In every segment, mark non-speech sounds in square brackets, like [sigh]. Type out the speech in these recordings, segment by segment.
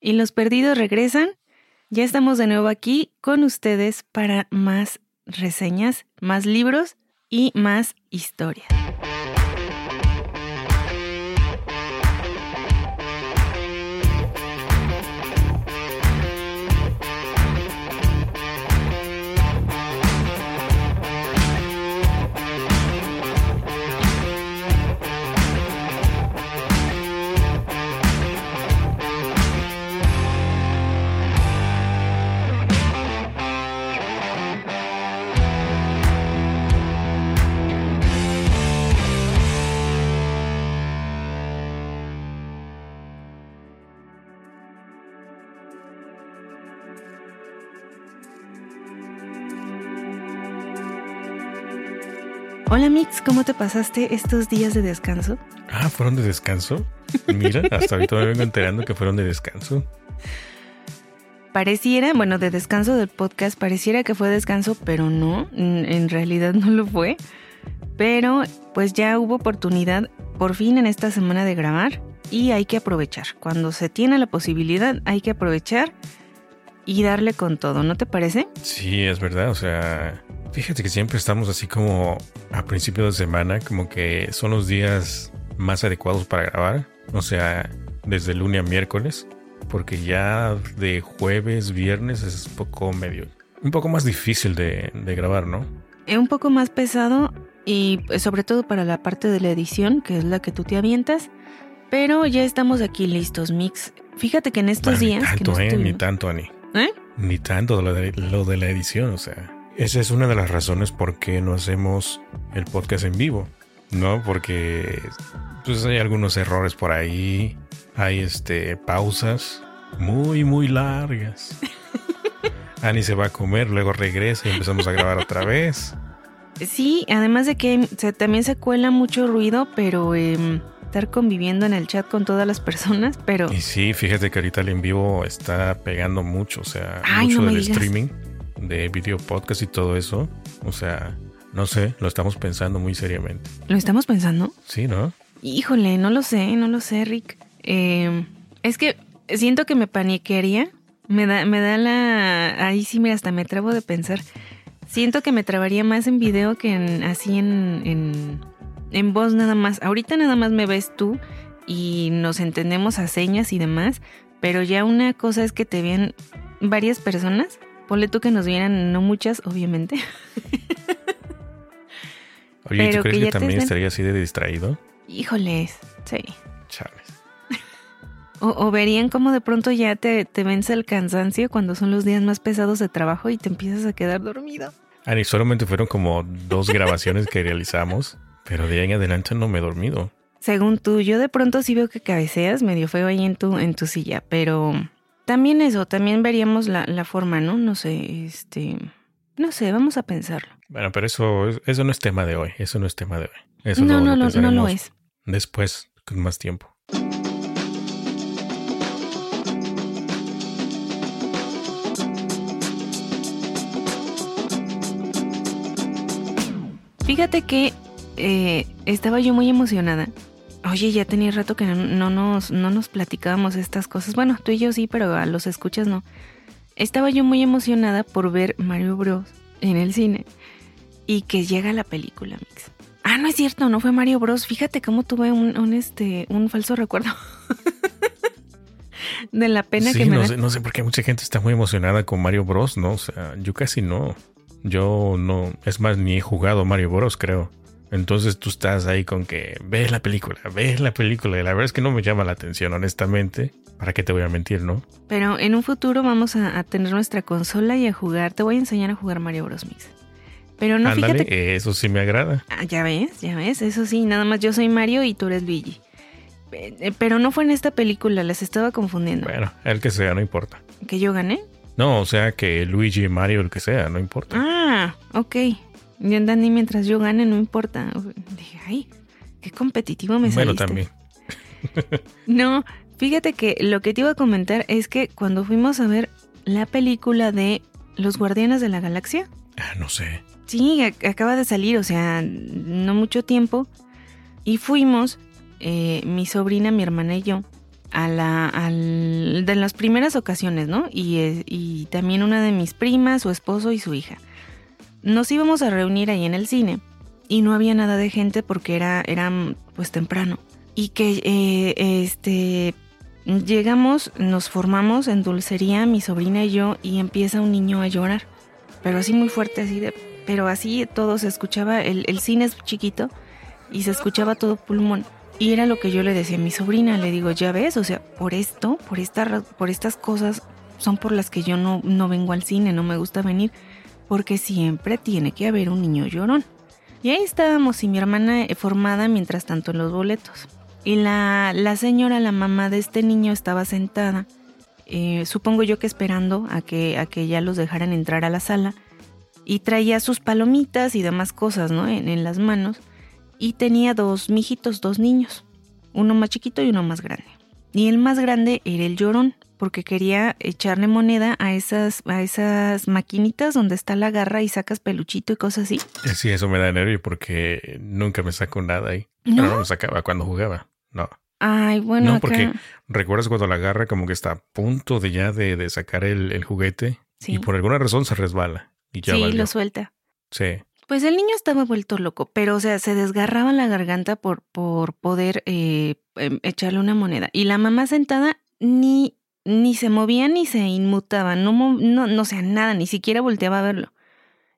y los perdidos regresan. Ya estamos de nuevo aquí con ustedes para más reseñas, más libros y más historias. Hola Mix, ¿cómo te pasaste estos días de descanso? Ah, ¿fueron de descanso? Mira, hasta ahorita me vengo enterando que fueron de descanso. Pareciera, bueno, de descanso del podcast, pareciera que fue descanso, pero no, en realidad no lo fue. Pero pues ya hubo oportunidad por fin en esta semana de grabar y hay que aprovechar. Cuando se tiene la posibilidad, hay que aprovechar y darle con todo, ¿no te parece? Sí, es verdad, o sea, Fíjate que siempre estamos así como a principio de semana, como que son los días más adecuados para grabar. O sea, desde lunes a miércoles. Porque ya de jueves, viernes es un poco medio. Un poco más difícil de, grabar, ¿no? Es un poco más pesado y pues, sobre todo para la parte de la edición, que es la que tú te avientas. Pero ya estamos aquí listos, Mix. Fíjate que en estos días. Ni tanto, ¿eh? Ni tanto, Ani. ¿Eh? Ni tanto lo de, lo de la edición, o sea. Esa es una de las razones por qué no hacemos el podcast en vivo, ¿no? Porque pues hay algunos errores por ahí, hay este pausas muy muy largas. [laughs] Ani se va a comer, luego regresa y empezamos a grabar otra vez. Sí, además de que también se cuela mucho ruido, pero em, estar conviviendo en el chat con todas las personas, pero... Y sí, fíjate que ahorita el en vivo está pegando mucho, o sea, mucho del streaming de video podcast y todo eso. O sea, no sé, lo estamos pensando muy seriamente. ¿Lo estamos pensando? Sí, ¿no? Híjole, no lo sé, no lo sé, Rick. Em, es que siento que me paniquearía. Me da, me da la. Ahí sí, mira, hasta me trabo de pensar. Siento que me trabaría más en video que en, así en, en, en voz nada más. Ahorita nada más me ves tú y nos entendemos a señas y demás. Pero ya una cosa es que te vean varias personas Ponle tú que nos vieran, no muchas, obviamente. [laughs] Oye, ¿tú crees que, también estaría así de distraído? Híjoles, sí. Chávez. O, verían cómo de pronto ya te, te vence el cansancio cuando son los días más pesados de trabajo y te empiezas a quedar dormido. Ani, solamente fueron como dos grabaciones que realizamos, [laughs] pero de ahí en adelante no me he dormido. Según tú, yo de pronto sí veo que cabeceas medio feo ahí en tu, en tu silla, pero también eso, también veríamos la, forma, ¿no? No sé, este... No sé, vamos a pensarlo. Bueno, pero eso, eso no es tema de hoy, eso no es tema de hoy. Eso no, no, no, no lo es. Después, con más tiempo. Fíjate que eh, estaba yo muy emocionada Oye, ya tenía rato que no, nos, no nos platicábamos estas cosas. Bueno, tú y yo sí, pero a los escuchas no. Estaba yo muy emocionada por ver Mario Bros. en el cine y que llega la película, Mix. Ah, no es cierto, no fue Mario Bros. Fíjate cómo tuve un, este, un falso recuerdo. [laughs] de la pena que me no Sé, no sé por qué mucha gente está muy emocionada con Mario Bros, ¿no? O sea, yo casi no. Yo no, es más, ni he jugado Mario Bros, creo. Entonces tú estás ahí con que ves la película, ves la película. Y la verdad es que no me llama la atención, honestamente. ¿Para qué te voy a mentir, no? Pero en un futuro vamos a, tener nuestra consola y a jugar. Te voy a enseñar a jugar Mario Bros. Mix. Pero no fíjate. Eso sí me agrada. Ah, ya ves, ya ves. Eso sí, nada más yo soy Mario y tú eres Luigi. Eh, pero no fue en esta película, las estaba confundiendo. Bueno, el que sea, no importa. ¿Que yo gané? No, o sea, que Luigi, Mario, el que sea, no importa. Ah, ok. Yo ni mientras yo gane, no importa. Dije, ay, qué competitivo me saliste. Bueno, también. [laughs] no, fíjate que lo que te iba a comentar es que cuando fuimos a ver la película de Los Guardianes de la Galaxia. Ah, no sé. Sí, acaba de salir, o sea, no mucho tiempo. Y fuimos, eh, mi sobrina, mi hermana y yo. a la, al, de las primeras ocasiones, ¿no? Y, y también una de mis primas, su esposo y su hija. Nos íbamos a reunir ahí en el cine y no había nada de gente porque era, era pues temprano. Y que eh, este llegamos, nos formamos en dulcería, mi sobrina y yo, y empieza un niño a llorar. Pero así muy fuerte, así de. Pero así todo se escuchaba. El, el cine es chiquito y se escuchaba todo pulmón. Y era lo que yo le decía a mi sobrina, le digo, ya ves, o sea, por esto, por, esta, por estas cosas son por las que yo no, no vengo al cine, no me gusta venir, porque siempre tiene que haber un niño llorón. Y ahí estábamos y mi hermana eh, formada mientras tanto en los boletos. Y la, la señora, la mamá de este niño, estaba sentada, eh, supongo yo que esperando a que, a que ya los dejaran entrar a la sala, y traía sus palomitas y demás cosas, ¿no? En, en las manos y tenía dos mijitos, dos niños, uno más chiquito y uno más grande. Y el más grande era el llorón, porque quería echarle moneda a esas, a esas maquinitas donde está la garra y sacas peluchito y cosas así. Sí, eso me da nervio porque nunca me saco nada ahí. No, no me sacaba cuando jugaba. No. Ay, bueno. No, porque recuerdas cuando la garra como que está a punto de ya de, sacar el, juguete y por alguna razón se resbala y ya Sí, lo suelta. Sí. Pues el niño estaba vuelto loco, pero o sea, se desgarraba la garganta por, por poder eh, em, echarle una moneda. Y la mamá sentada ni, ni se movía ni se inmutaba, no, no, no sea nada, ni siquiera volteaba a verlo.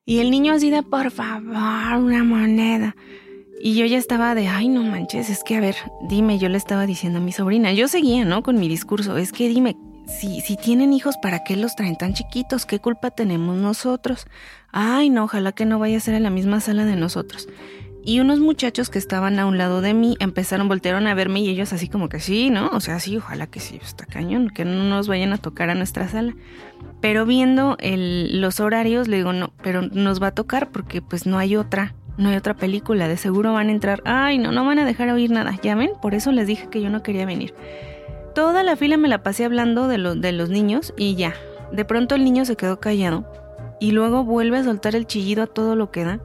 Y el niño así de, por favor, una moneda. Y yo ya estaba de, ay, no manches, es que a ver, dime, yo le estaba diciendo a mi sobrina, yo seguía, ¿no? Con mi discurso, es que dime, si, si tienen hijos, ¿para qué los traen tan chiquitos? ¿Qué culpa tenemos nosotros? Ay, no, ojalá que no vaya a ser en la misma sala de nosotros. Y unos muchachos que estaban a un lado de mí empezaron, voltearon a verme y ellos así como que sí, ¿no? O sea, sí, ojalá que sí, está cañón, que no nos vayan a tocar a nuestra sala. Pero viendo los horarios, le digo, no, pero nos va a tocar porque pues no hay otra, no hay otra película, de seguro van a entrar. Ay, no, no van a dejar oír nada, ya ven, por eso les dije que yo no quería venir. Toda la fila me la pasé hablando de, de los niños y ya. De pronto el niño se quedó callado y luego vuelve a soltar el chillido a todo lo que da.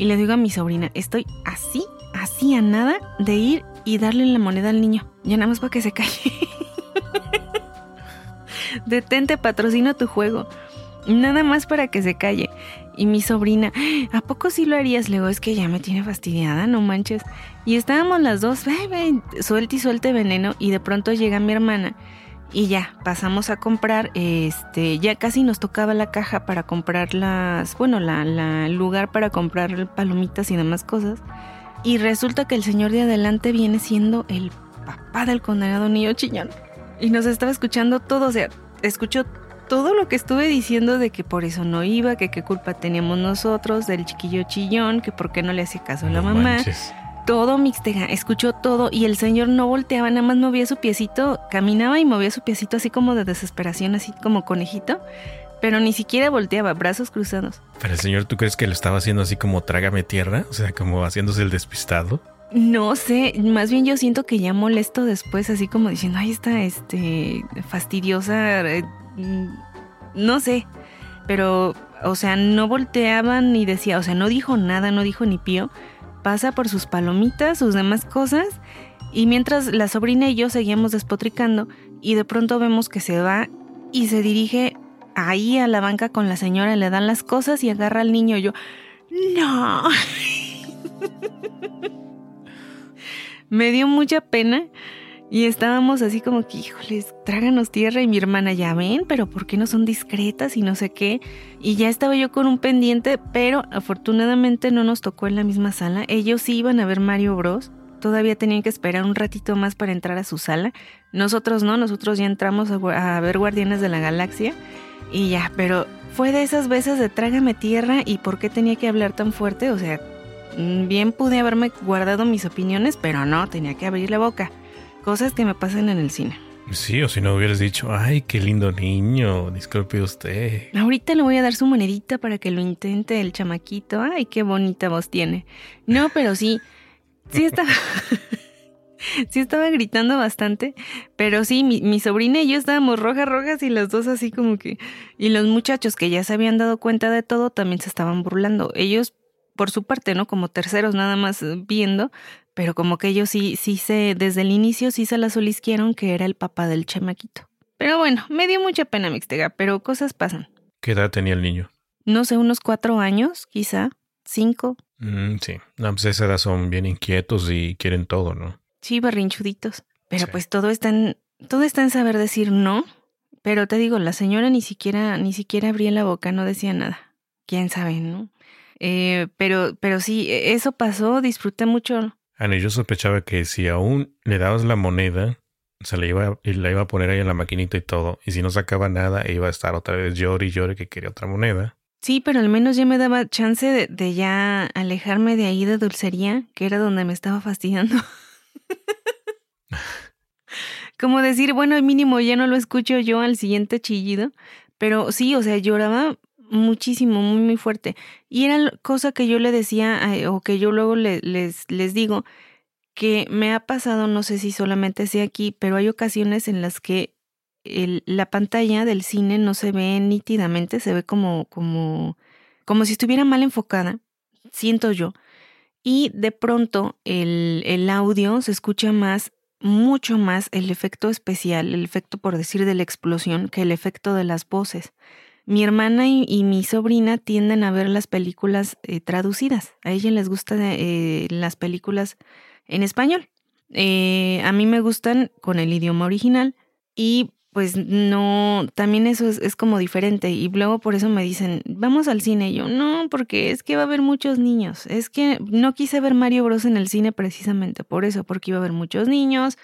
Y le digo a mi sobrina, estoy así, así a nada de ir y darle la moneda al niño. Ya nada más para que se calle. [laughs] Detente, patrocina tu juego. Nada más para que se calle. Y mi sobrina, ¿a poco sí lo harías? Luego es que ya me tiene fastidiada, no manches. Y estábamos las dos, suelte y suelte veneno. Y de pronto llega mi hermana. Y ya, pasamos a comprar, este, ya casi nos tocaba la caja para comprar las, bueno, la, la lugar para comprar palomitas y demás cosas. Y resulta que el señor de adelante viene siendo el papá del condenado niño chillón. Y nos estaba escuchando todo, o sea, escuchó todo lo que estuve diciendo de que por eso no iba, que qué culpa teníamos nosotros, del chiquillo chillón, que por qué no le hacía caso a la mamá. Todo mixtega, escuchó todo y el señor no volteaba, nada más movía su piecito, caminaba y movía su piecito así como de desesperación, así como conejito, pero ni siquiera volteaba, brazos cruzados. Pero el señor, ¿tú crees que lo estaba haciendo así como trágame tierra? O sea, como haciéndose el despistado. No sé, más bien yo siento que ya molesto después, así como diciendo, ay, está este, fastidiosa, eh, Mm, no sé, pero, o sea, no volteaban ni decía, o sea, no dijo nada, no dijo ni pío, pasa por sus palomitas, sus demás cosas, y mientras la sobrina y yo seguíamos despotricando, y de pronto vemos que se va y se dirige ahí a la banca con la señora, le dan las cosas y agarra al niño, yo, no. [laughs] Me dio mucha pena y estábamos así como que, híjoles, tráganos tierra y mi hermana, ya ven, pero ¿por qué no son discretas y no sé qué? Y ya estaba yo con un pendiente, pero afortunadamente no nos tocó en la misma sala. Ellos sí iban a ver Mario Bros. Todavía tenían que esperar un ratito más para entrar a su sala. Nosotros no, nosotros ya entramos a, a ver Guardianes de la Galaxia. Y ya, pero fue de esas veces de trágame tierra y por qué tenía que hablar tan fuerte. O sea, mm, bien pude haberme guardado mis opiniones, pero no, tenía que abrir la boca. Cosas que me pasan en el cine. Sí, o si no hubieras dicho, ay, qué lindo niño, disculpe usted. Ahorita le voy a dar su monedita para que lo intente el chamaquito. Ay, qué bonita voz tiene. No, pero sí, sí estaba, [laughs] sí estaba gritando bastante, pero sí, mi, mi, sobrina y yo estábamos rojas, rojas y las dos así como que... Y los muchachos que ya se habían dado cuenta de todo también se estaban burlando. Ellos por su parte, ¿no? Como terceros nada más viendo, pero como que ellos sí, sí se, desde el inicio sí se la solisquieron que era el papá del chamaquito. Pero bueno, me dio mucha pena Mixtega, pero cosas pasan. ¿Qué edad tenía el niño? No sé, unos cuatro años, quizá, cinco. Mm, sí, no, pues esa edad son bien inquietos y quieren todo, ¿no? Sí, berrinchuditos. Pero pues todo está en, todo está en saber decir no. Pero te digo, la señora ni siquiera, ni siquiera abría la boca, no decía nada. Quién sabe, ¿no? Eh, pero, pero sí, e, eso pasó, disfruté mucho. Ana, yo sospechaba que si aún le dabas la moneda, se la iba, y la iba a poner ahí en la maquinita y todo. Y si no sacaba nada, iba a estar otra vez llore y llore que quería otra moneda. Sí, pero al menos ya me daba chance de, de ya alejarme de ahí de dulcería, que era donde me estaba fastidiando. [laughs] Como decir, bueno, al mínimo ya no lo escucho yo al siguiente chillido. Pero sí, o sea, lloraba muchísimo, muy, muy fuerte. Y era cosa que yo le decía, o que yo luego les, les digo, que me ha pasado, no sé si solamente sea aquí, pero hay ocasiones en las que la pantalla del cine no se ve nítidamente, se ve como, como, como si estuviera mal enfocada, siento yo. Y de pronto el, el audio se escucha más, mucho más el efecto especial, el efecto por decir de la explosión, que el efecto de las voces. Mi hermana y, mi sobrina tienden a ver las películas eh, traducidas. A ella les gustan eh, las películas en español. Eh, a mí me gustan con el idioma original y pues no, también eso es, como diferente y luego por eso me dicen, vamos al cine. Y yo, no, porque es que va a haber muchos niños. Es que no quise ver Mario Bros en el cine precisamente por eso, porque iba a haber muchos niños,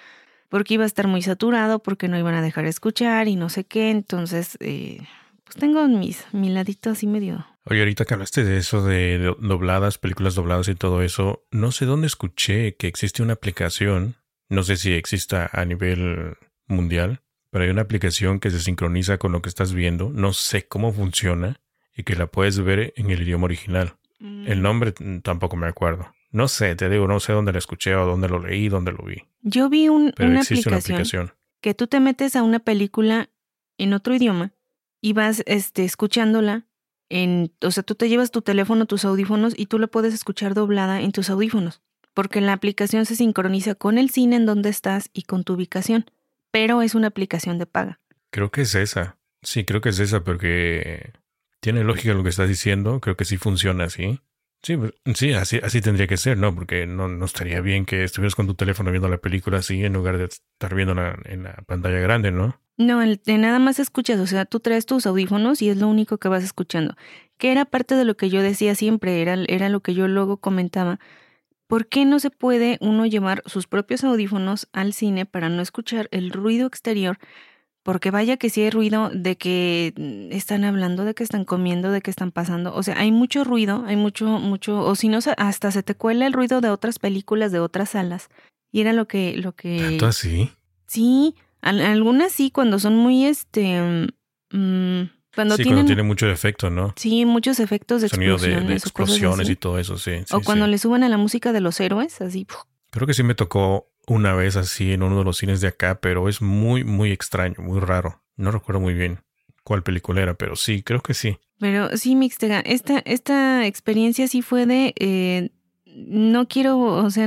porque iba a estar muy saturado, porque no iban a dejar escuchar y no sé qué. Entonces, eh, pues tengo mis, mi ladito así medio Oye, ahorita que hablaste de eso de dobladas, películas dobladas y todo eso, no sé dónde escuché que existe una aplicación, no sé si exista a nivel mundial, pero hay una aplicación que se sincroniza con lo que estás viendo, no sé cómo funciona y que la puedes ver en el idioma original. El mm. nombre tampoco me acuerdo. No sé, te digo, no sé dónde la escuché o dónde lo leí, dónde lo vi. Yo vi un, una, aplicación una aplicación que tú te metes a una película en otro idioma y vas este, escuchándola en, o sea, tú te llevas tu teléfono, tus audífonos y tú lo puedes escuchar doblada en tus audífonos, porque la aplicación se sincroniza con el cine en donde estás y con tu ubicación, pero es una aplicación de paga. Creo que es esa. Sí, creo que es esa porque tiene lógica lo que estás diciendo, creo que sí funciona así. Sí, pues, sí, así, así tendría que ser, ¿no? Porque no, no estaría bien que estuvieras con tu teléfono viendo la película así en lugar de estar viéndola en la pantalla grande, ¿no? No, de nada más escuchas, o sea, tú traes tus audífonos y es lo único que vas escuchando. Que era parte de lo que yo decía siempre, era, era lo que yo luego comentaba. ¿Por qué no se puede uno llevar sus propios audífonos al cine para no escuchar el ruido exterior? Porque vaya que sí hay ruido de que están hablando, de que están comiendo, de que están pasando. O sea, hay mucho ruido, hay mucho, mucho, o si no, hasta se te cuela el ruido de otras películas, de otras salas. Y era lo que, lo que. ¿Tanto así? Sí, algunas sí, cuando son muy, este, mm, cuando sí, tienen, cuando tiene mucho efecto, ¿no? Sí, muchos efectos de Sonido explosiones. de, explosiones y todo eso, sí. o cuando le suben a la música de los héroes, así. Creo que sí me tocó una vez así en uno de los cines de acá, pero es muy, muy extraño, muy raro. No recuerdo muy bien cuál película era, pero sí, creo que sí. Pero sí, Mixtega, esta, esta experiencia sí fue de, eh, no quiero, o sea,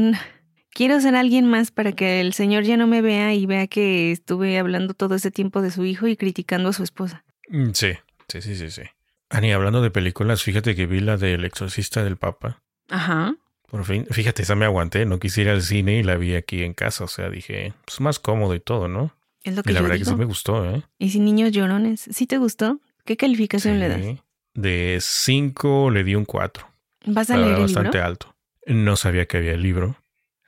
quiero ser alguien más para que el señor ya no me vea y vea que estuve hablando todo ese tiempo de su hijo y criticando a su esposa. Mm, sí, sí, sí, sí, sí. Ani, hablando de películas, fíjate que vi la del exorcista del Papa. Ajá. Por fin, fíjate, esa me aguanté, no quise ir al cine y la vi aquí en casa, o sea, dije, pues más cómodo y todo, ¿no? Es lo que y la verdad que sí me gustó, ¿eh? ¿Y sin niños llorones? ¿Sí te gustó? ¿Qué calificación le das? De 5 le di un 4. ¿Vas a leer el bastante alto. No sabía que había el libro.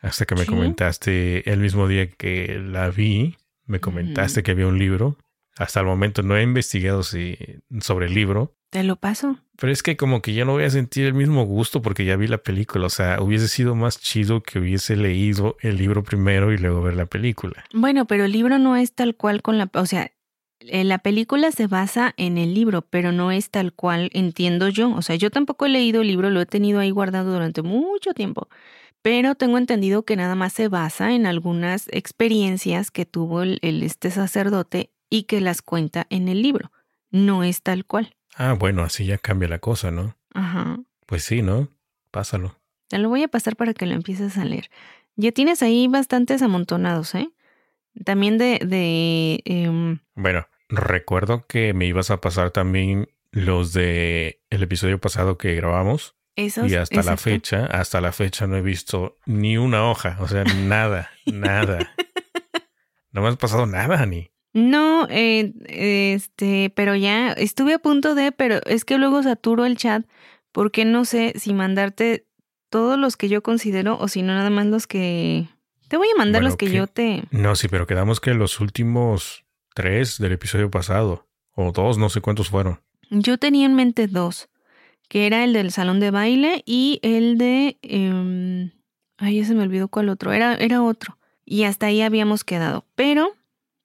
Hasta que me comentaste el mismo día que la vi, me comentaste que había un libro. Hasta el momento no he investigado si, sobre el libro. Te lo paso. Pero es que como que ya no voy a sentir el mismo gusto porque ya vi la película. O sea, hubiese sido más chido que hubiese leído el libro primero y luego ver la película. Bueno, pero el libro no es tal cual con la... O sea, eh, la película se basa en el libro, pero no es tal cual entiendo yo. O sea, yo tampoco he leído el libro, lo he tenido ahí guardado durante mucho tiempo. Pero tengo entendido que nada más se basa en algunas experiencias que tuvo el este sacerdote y que las cuenta en el libro. No es tal cual. Ah, bueno, así ya cambia la cosa, ¿no? Ajá. Pues sí, ¿no? Pásalo. Te lo voy a pasar para que lo empieces a leer. Ya tienes ahí bastantes amontonados, ¿eh? También de... de em, Bueno, recuerdo que me ibas a pasar también los de el episodio pasado que grabamos. Esos, y hasta la fecha, hasta la fecha no he visto ni una hoja, o sea, nada, [laughs] nada. No me has pasado nada, ni. No, eh, este, pero ya estuve a punto de, pero es que luego saturo el chat porque no sé si mandarte todos los que yo considero o si no nada más los que... Te voy a mandar los que, yo te... No, sí, pero quedamos que los últimos tres del episodio pasado, o dos, no sé cuántos fueron. Yo tenía en mente dos, que era el del salón de baile y el de... Eh, ay, ya se me olvidó cuál otro, era, era otro. Y hasta ahí habíamos quedado, pero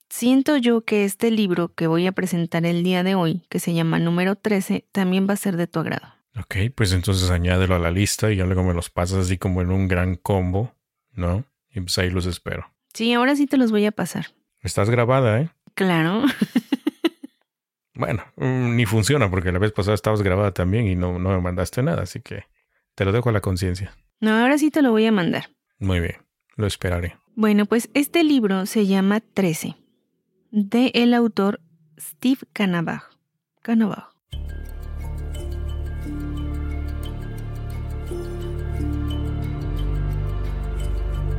Siento yo que este libro que voy a presentar el día de hoy, que se llama número 13, también va a ser de tu agrado. Ok, pues entonces añádelo a la lista y ya luego me los pasas así como en un gran combo, ¿no? Y pues ahí los espero. Sí, ahora sí te los voy a pasar. Estás grabada, ¿eh? Claro. [laughs] bueno, mm, ni funciona porque la vez pasada estabas grabada también y no, no me mandaste nada, así que te lo dejo a la conciencia. No, ahora sí te lo voy a mandar. Muy bien, lo esperaré. Bueno, pues este libro se llama 13 de el autor Steve Canabach. Canabach.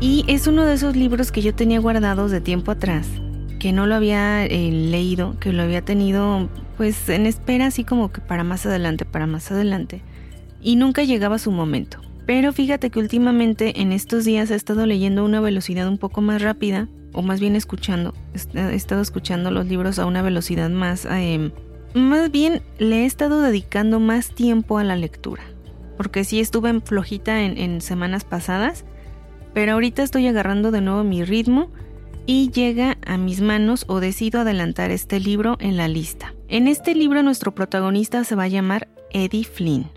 Y es uno de esos libros que yo tenía guardados de tiempo atrás, que no lo había eh, leído, que lo había tenido pues en espera así como que para más adelante, para más adelante, y nunca llegaba su momento. Pero fíjate que últimamente en estos días he estado leyendo a una velocidad un poco más rápida o más bien escuchando, he estado escuchando los libros a una velocidad más, em, más bien le he estado dedicando más tiempo a la lectura, porque sí estuve en flojita en, en semanas pasadas, pero ahorita estoy agarrando de nuevo mi ritmo y llega a mis manos o decido adelantar este libro en la lista. En este libro nuestro protagonista se va a llamar Eddie Flynn.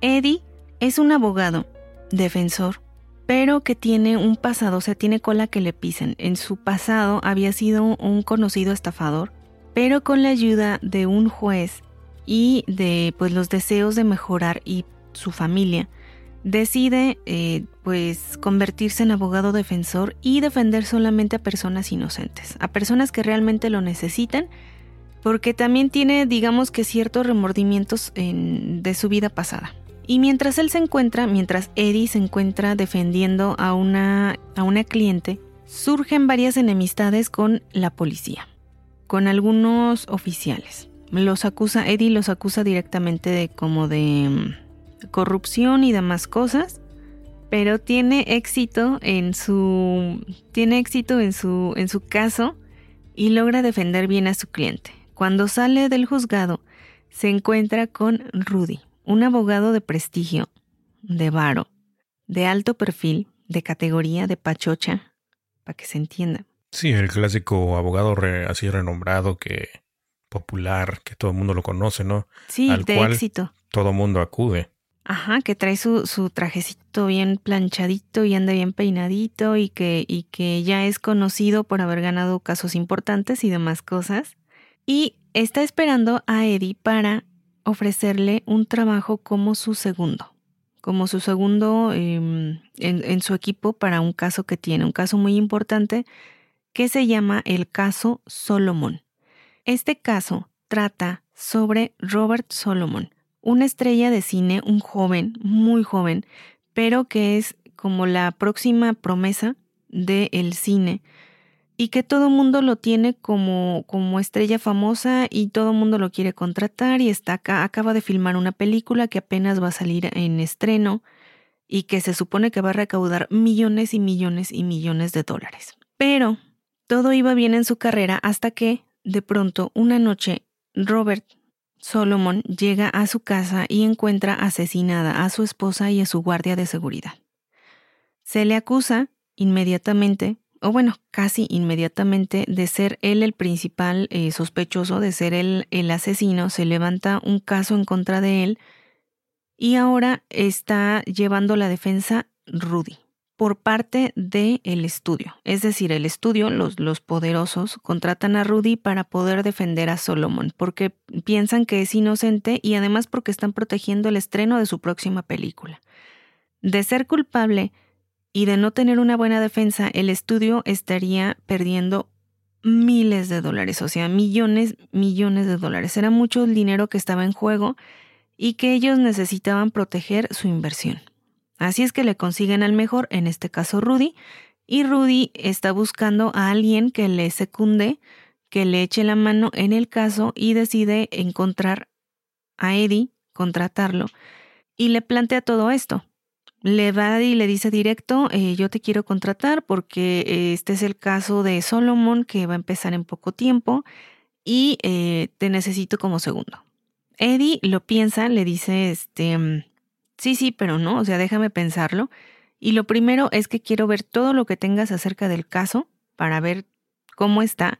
Eddie es un abogado, defensor, pero que tiene un pasado, o sea, tiene cola que le pisen. En su pasado había sido un conocido estafador, pero con la ayuda de un juez y de pues los deseos de mejorar y su familia, decide eh, pues convertirse en abogado defensor y defender solamente a personas inocentes, a personas que realmente lo necesitan, porque también tiene digamos que ciertos remordimientos de su vida pasada. Y mientras él se encuentra, mientras Eddie se encuentra defendiendo a una, a una cliente, surgen varias enemistades con la policía, con algunos oficiales. Los acusa, Eddie los acusa directamente de como de mm, corrupción y demás cosas, pero tiene éxito en su tiene éxito en su en su caso y logra defender bien a su cliente. Cuando sale del juzgado, se encuentra con Rudy, un abogado de prestigio, de varo, de alto perfil, de categoría, de pachocha, para que se entienda. Sí, el clásico abogado así renombrado que popular, que todo el mundo lo conoce, ¿no? Sí, de éxito. Todo el mundo acude. Ajá, que trae su, su, trajecito bien planchadito y anda bien peinadito y que, y que ya es conocido por haber ganado casos importantes y demás cosas. Y está esperando a Eddie para ofrecerle un trabajo como su segundo, como su segundo em, en, su equipo para un caso que tiene, un caso muy importante que se llama el caso Solomon. Este caso trata sobre Robert Solomon, una estrella de cine, un joven, muy joven, pero que es como la próxima promesa del cine y que todo mundo lo tiene como, como estrella famosa y todo mundo lo quiere contratar y está acá, acaba de filmar una película que apenas va a salir en estreno y que se supone que va a recaudar millones y millones y millones de dólares. Pero todo iba bien en su carrera hasta que, de pronto, una noche, Robert Solomon llega a su casa y encuentra asesinada a su esposa y a su guardia de seguridad. Se le acusa inmediatamente o bueno, casi inmediatamente de ser él el principal eh, sospechoso, de ser él el asesino, se levanta un caso en contra de él y ahora está llevando la defensa Rudy por parte del el estudio. Es decir, el estudio, los, los poderosos, contratan a Rudy para poder defender a Solomon, porque piensan que es inocente y además porque están protegiendo el estreno de su próxima película. De ser culpable, y de no tener una buena defensa, el estudio estaría perdiendo miles de dólares, o sea, millones, millones de dólares. Era mucho el dinero que estaba en juego y que ellos necesitaban proteger su inversión. Así es que le consiguen al mejor, en este caso Rudy, y Rudy está buscando a alguien que le secunde, que le eche la mano en el caso y decide encontrar a Eddie, contratarlo, y le plantea todo esto. Le va y le dice directo, eh, yo te quiero contratar porque este es el caso de Solomon que va a empezar en poco tiempo y eh, te necesito como segundo. Eddie lo piensa, le dice, este, sí, sí, pero no, o sea, déjame pensarlo. Y lo primero es que quiero ver todo lo que tengas acerca del caso para ver cómo está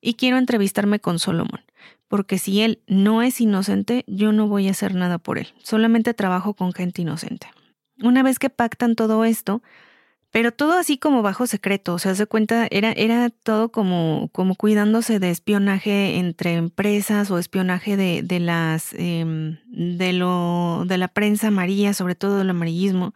y quiero entrevistarme con Solomon, porque si él no es inocente, yo no voy a hacer nada por él, solamente trabajo con gente inocente. Una vez que pactan todo esto, pero todo así como bajo secreto, o sea, se cuenta, era, era todo como, como cuidándose de espionaje entre empresas o espionaje de, de las em, de lo de la prensa amarilla, sobre todo del amarillismo.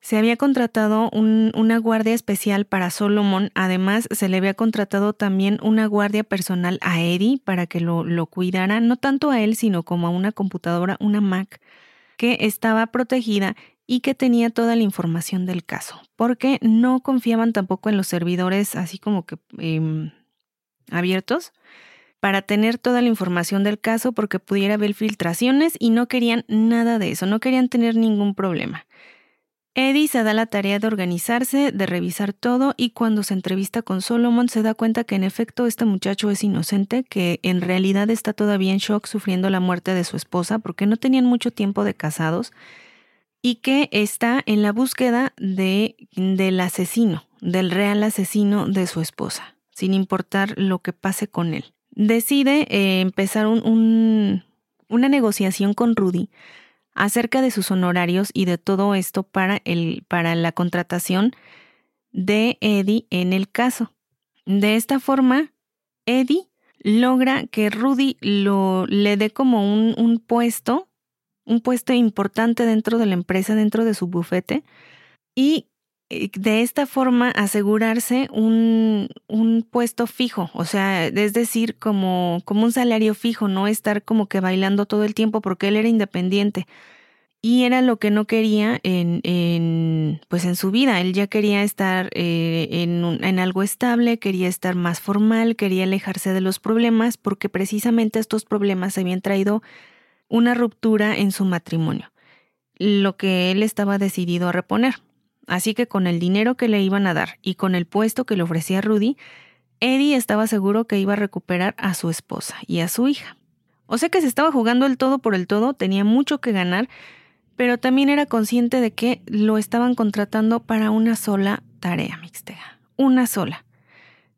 Se había contratado una guardia especial para Solomon, además se le había contratado también una guardia personal a Eddie para que lo, lo cuidara, no tanto a él, sino como a una computadora, una Mac, que estaba protegida y que tenía toda la información del caso, porque no confiaban tampoco en los servidores así como que em, abiertos para tener toda la información del caso porque pudiera haber filtraciones y no querían nada de eso, no querían tener ningún problema. Eddie se da la tarea de organizarse, de revisar todo y cuando se entrevista con Solomon se da cuenta que en efecto este muchacho es inocente, que en realidad está todavía en shock sufriendo la muerte de su esposa porque no tenían mucho tiempo de casados y que está en la búsqueda de, del asesino, del real asesino de su esposa, sin importar lo que pase con él. Decide eh, empezar un, una negociación con Rudy acerca de sus honorarios y de todo esto para, la contratación de Eddie en el caso. De esta forma, Eddie logra que Rudy le dé como un puesto, un puesto importante dentro de la empresa, dentro de su bufete, y eh, de esta forma asegurarse un, un, puesto fijo, o sea, es decir, como, como un salario fijo, no estar como que bailando todo el tiempo porque él era independiente. Y era lo que no quería en, en pues en su vida. Él ya quería estar eh, en, en algo estable, quería estar más formal, quería alejarse de los problemas, porque precisamente estos problemas habían traído una ruptura en su matrimonio, lo que él estaba decidido a reponer. Así que con el dinero que le iban a dar y con el puesto que le ofrecía Rudy, Eddie estaba seguro que iba a recuperar a su esposa y a su hija. O sea que se estaba jugando el todo por el todo, tenía mucho que ganar, pero también era consciente de que lo estaban contratando para una sola tarea mixtega, una sola.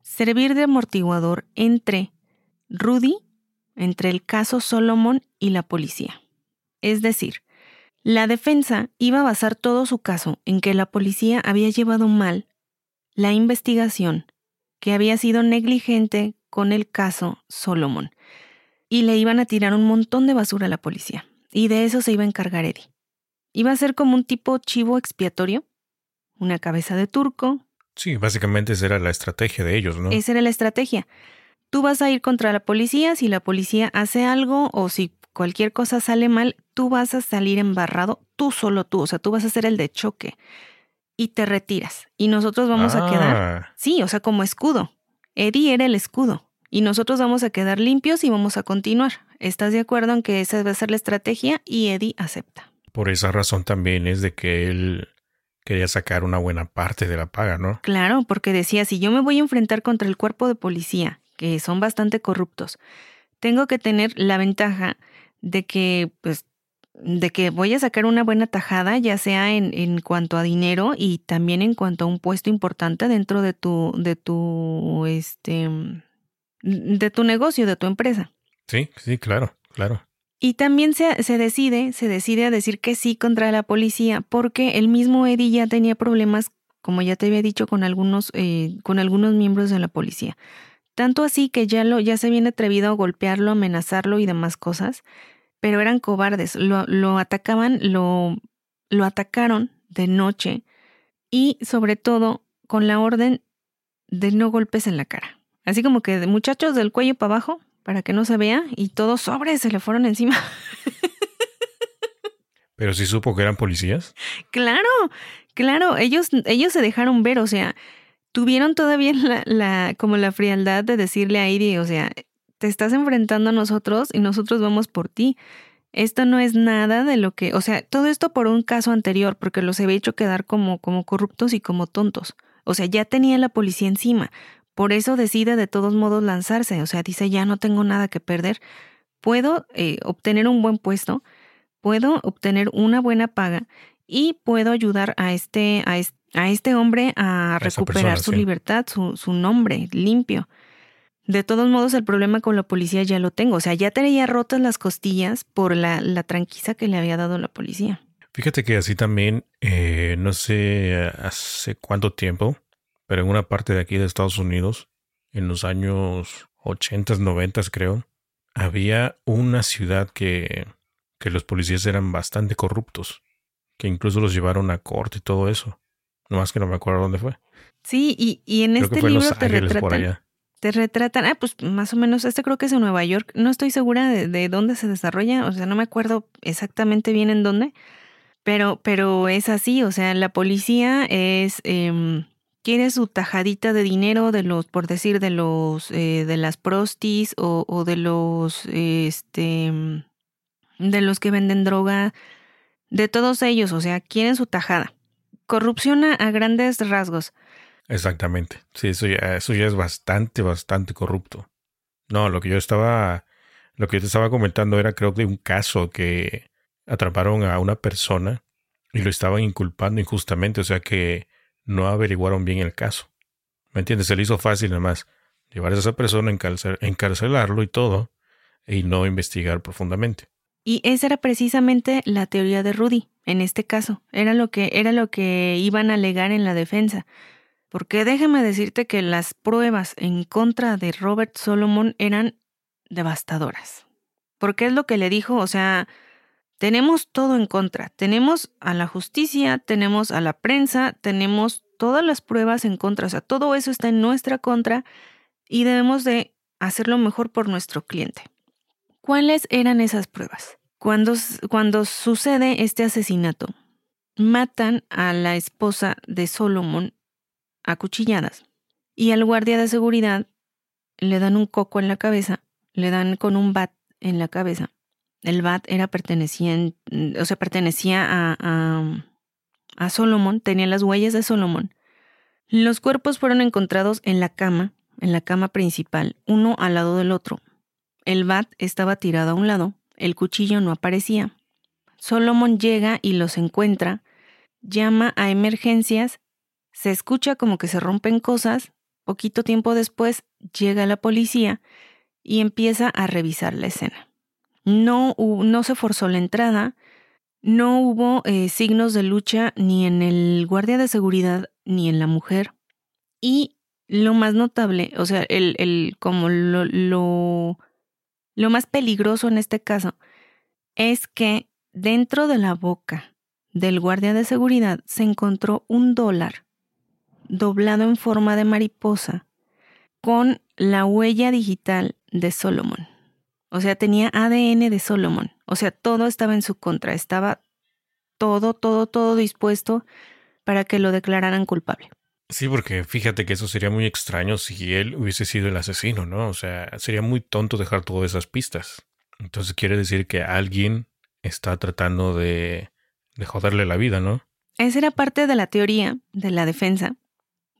Servir de amortiguador entre Rudy, entre el caso Solomon y la policía. Es decir, la defensa iba a basar todo su caso en que la policía había llevado mal la investigación, que había sido negligente con el caso Solomon, y le iban a tirar un montón de basura a la policía, y de eso se iba a encargar Eddie. Iba a ser como un tipo chivo expiatorio, una cabeza de turco. Sí, básicamente esa era la estrategia de ellos, ¿no? Esa era la estrategia. Tú vas a ir contra la policía, si la policía hace algo o si cualquier cosa sale mal, tú vas a salir embarrado, tú solo tú, o sea, tú vas a ser el de choque y te retiras. Y nosotros vamos a quedar, ah. sí, o sea, como escudo. Eddie era el escudo y nosotros vamos a quedar limpios y vamos a continuar. ¿Estás de acuerdo en que esa va a ser la estrategia? Y Eddie acepta. Por esa razón también es de que él quería sacar una buena parte de la paga, ¿no? Claro, porque decía, si yo me voy a enfrentar contra el cuerpo de policía, que son bastante corruptos, tengo que tener la ventaja de que, pues, de que voy a sacar una buena tajada, ya sea en, en cuanto a dinero y también en cuanto a un puesto importante dentro de tu, de tu, este, de tu negocio, de tu empresa. Sí, sí, claro, claro. Y también se, se, decide, se decide a decir que sí contra la policía, porque el mismo Eddie ya tenía problemas, como ya te había dicho, con algunos, eh, con algunos miembros de la policía. Tanto así que ya, lo, ya se habían atrevido a golpearlo, amenazarlo y demás cosas, pero eran cobardes. Lo, lo atacaban, lo, lo atacaron de noche y sobre todo con la orden de no golpes en la cara. Así como que de muchachos del cuello para abajo, para que no se vea, y todos sobres se le fueron encima. [laughs] Pero sí supo que eran policías. Claro, claro, ellos, ellos se dejaron ver, o sea, tuvieron todavía la, como la frialdad de decirle a Iri, o sea, te estás enfrentando a nosotros y nosotros vamos por ti. Esto no es nada de lo que, o sea, todo esto por un caso anterior, porque los había hecho quedar como, como corruptos y como tontos. O sea, ya tenía la policía encima. Por eso decide de todos modos lanzarse. O sea, dice, ya no tengo nada que perder. Puedo eh, obtener un buen puesto, puedo obtener una buena paga y puedo ayudar a este, a este, hombre a, recuperar su libertad, su, su nombre limpio. De todos modos, el problema con la policía ya lo tengo. O sea, ya tenía rotas las costillas por la, la que le había dado la policía. Fíjate que así también, eh, no sé hace cuánto tiempo, pero en una parte de aquí de Estados Unidos, en los años 80, 90 creo, había una ciudad que, que los policías eran bastante corruptos, que incluso los llevaron a corte y todo eso. No más que no me acuerdo dónde fue. Sí, y, y en este libro te retratan, te retratan, ah, pues más o menos, este creo que es en Nueva York, no estoy segura de, dónde se desarrolla, o sea, no me acuerdo exactamente bien en dónde, pero, pero es así, o sea, la policía es, eh, quiere su tajadita de dinero de los, por decir, de los, eh, de las prostis o, o de los, este, de los que venden droga, de todos ellos, o sea, quieren su tajada. Corrupción a grandes rasgos. Exactamente. Sí, eso ya, eso ya es bastante, bastante corrupto. No, lo que yo estaba, lo que yo te estaba comentando era creo de un caso que atraparon a una persona y lo estaban inculpando injustamente, o sea que no averiguaron bien el caso. ¿Me entiendes? Se le hizo fácil nada más llevar a esa persona, encarcelarlo y todo, y no investigar profundamente. Y esa era precisamente la teoría de Rudy, en este caso. Era lo que, era lo que iban a alegar en la defensa. Porque déjame decirte que las pruebas en contra de Robert Solomon eran devastadoras. Porque es lo que le dijo, o sea, tenemos todo en contra. Tenemos a la justicia, tenemos a la prensa, tenemos todas las pruebas en contra. O sea, todo eso está en nuestra contra y debemos de hacerlo mejor por nuestro cliente. ¿Cuáles eran esas pruebas? Cuando, cuando sucede este asesinato, matan a la esposa de Solomon acuchilladas. Y al guardia de seguridad le dan un coco en la cabeza, le dan con un bat en la cabeza. El bat era pertenecía, o sea, pertenecía a, a, a Solomon, tenía las huellas de Solomon. Los cuerpos fueron encontrados en la cama, en la cama principal, uno al lado del otro. El bat estaba tirado a un lado, el cuchillo no aparecía. Solomon llega y los encuentra, llama a emergencias se escucha como que se rompen cosas, poquito tiempo después llega la policía y empieza a revisar la escena. No, no se forzó la entrada, no hubo eh, signos de lucha ni en el guardia de seguridad ni en la mujer. Y lo más notable, o sea, el, el como lo, lo, lo más peligroso en este caso, es que dentro de la boca del guardia de seguridad se encontró un dólar doblado en forma de mariposa con la huella digital de Solomon. O sea, tenía ADN de Solomon. O sea, todo estaba en su contra. Estaba todo, todo, todo dispuesto para que lo declararan culpable. Sí, porque fíjate que eso sería muy extraño si él hubiese sido el asesino, ¿no? O sea, sería muy tonto dejar todas esas pistas. Entonces quiere decir que alguien está tratando de, de joderle la vida, ¿no? Esa era parte de la teoría de la defensa,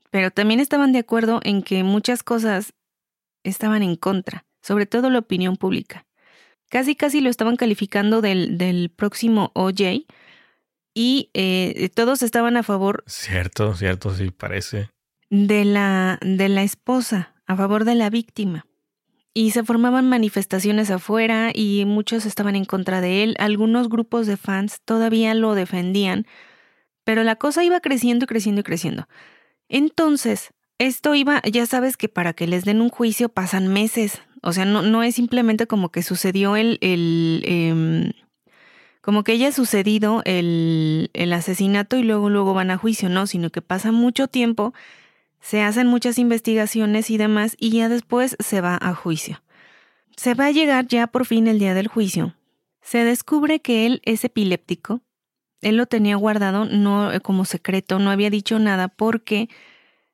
pero también estaban de acuerdo en que muchas cosas estaban en contra, sobre todo la opinión pública. Casi casi lo estaban calificando del, del próximo OJ y eh, todos estaban a favor. Cierto, cierto, sí, parece. De la, de la esposa, a favor de la víctima. Y se formaban manifestaciones afuera y muchos estaban en contra de él. Algunos grupos de fans todavía lo defendían, pero la cosa iba creciendo y creciendo y creciendo. Entonces, esto iba, ya sabes que para que les den un juicio pasan meses. O sea, no, no es simplemente como que sucedió el, el em, como que haya sucedido el, el asesinato y luego luego van a juicio, no, sino que pasa mucho tiempo, se hacen muchas investigaciones y demás y ya después se va a juicio. Se va a llegar ya por fin el día del juicio. Se descubre que él es epiléptico. Él lo tenía guardado no eh, como secreto, no había dicho nada porque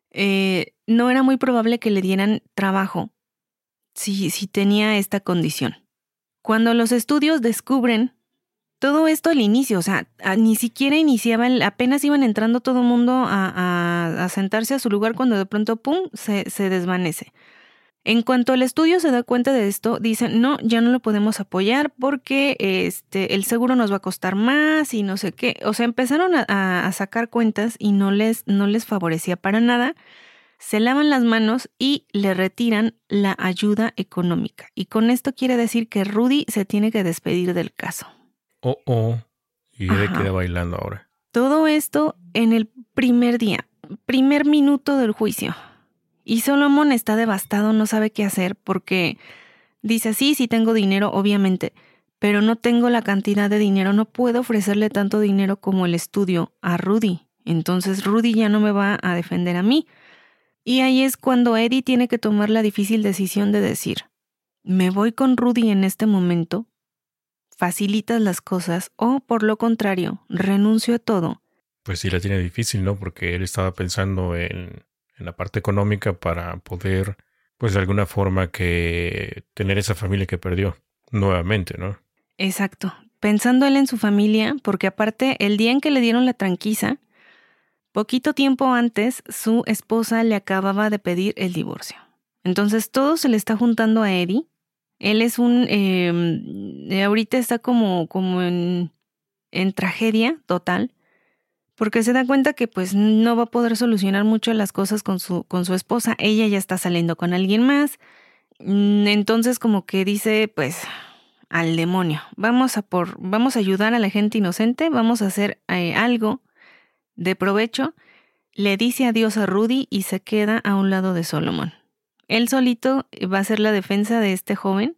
eh, no era muy probable que le dieran trabajo si, si tenía esta condición. Cuando los estudios descubren todo esto al inicio, o sea, ni siquiera iniciaba, apenas iban entrando todo el mundo a, sentarse a su lugar cuando de pronto, ¡pum!, se, desvanece. En cuanto el estudio se da cuenta de esto, dicen, no, ya no lo podemos apoyar porque este, el seguro nos va a costar más y no sé qué. O sea, empezaron a, a sacar cuentas y no les, no les favorecía para nada. Se lavan las manos y le retiran la ayuda económica. Y con esto quiere decir que Rudy se tiene que despedir del caso. Oh, oh. Y él queda bailando ahora. Todo esto en el primer día, primer minuto del juicio. Y Solomon está devastado, no sabe qué hacer porque dice, sí, sí tengo dinero, obviamente, pero no tengo la cantidad de dinero, no puedo ofrecerle tanto dinero como el estudio a Rudy. Entonces Rudy ya no me va a defender a mí. Y ahí es cuando Eddie tiene que tomar la difícil decisión de decir, me voy con Rudy en este momento facilitas las cosas o por lo contrario, renuncio a todo. Pues sí, la tiene difícil, ¿no? Porque él estaba pensando en, en la parte económica para poder, pues de alguna forma, que tener esa familia que perdió nuevamente, ¿no? Exacto. Pensando él en su familia, porque aparte, el día en que le dieron la tranquiza, poquito tiempo antes, su esposa le acababa de pedir el divorcio. Entonces todo se le está juntando a Eddie él es un, em, ahorita está como, como en, en tragedia total, porque se da cuenta que pues no va a poder solucionar mucho las cosas con su, con su esposa. Ella ya está saliendo con alguien más. Mm, entonces como que dice, pues, al demonio, vamos a por, vamos a ayudar a la gente inocente, vamos a hacer eh, algo de provecho. Le dice adiós a Rudy y se queda a un lado de Solomon. Él solito va a ser la defensa de este joven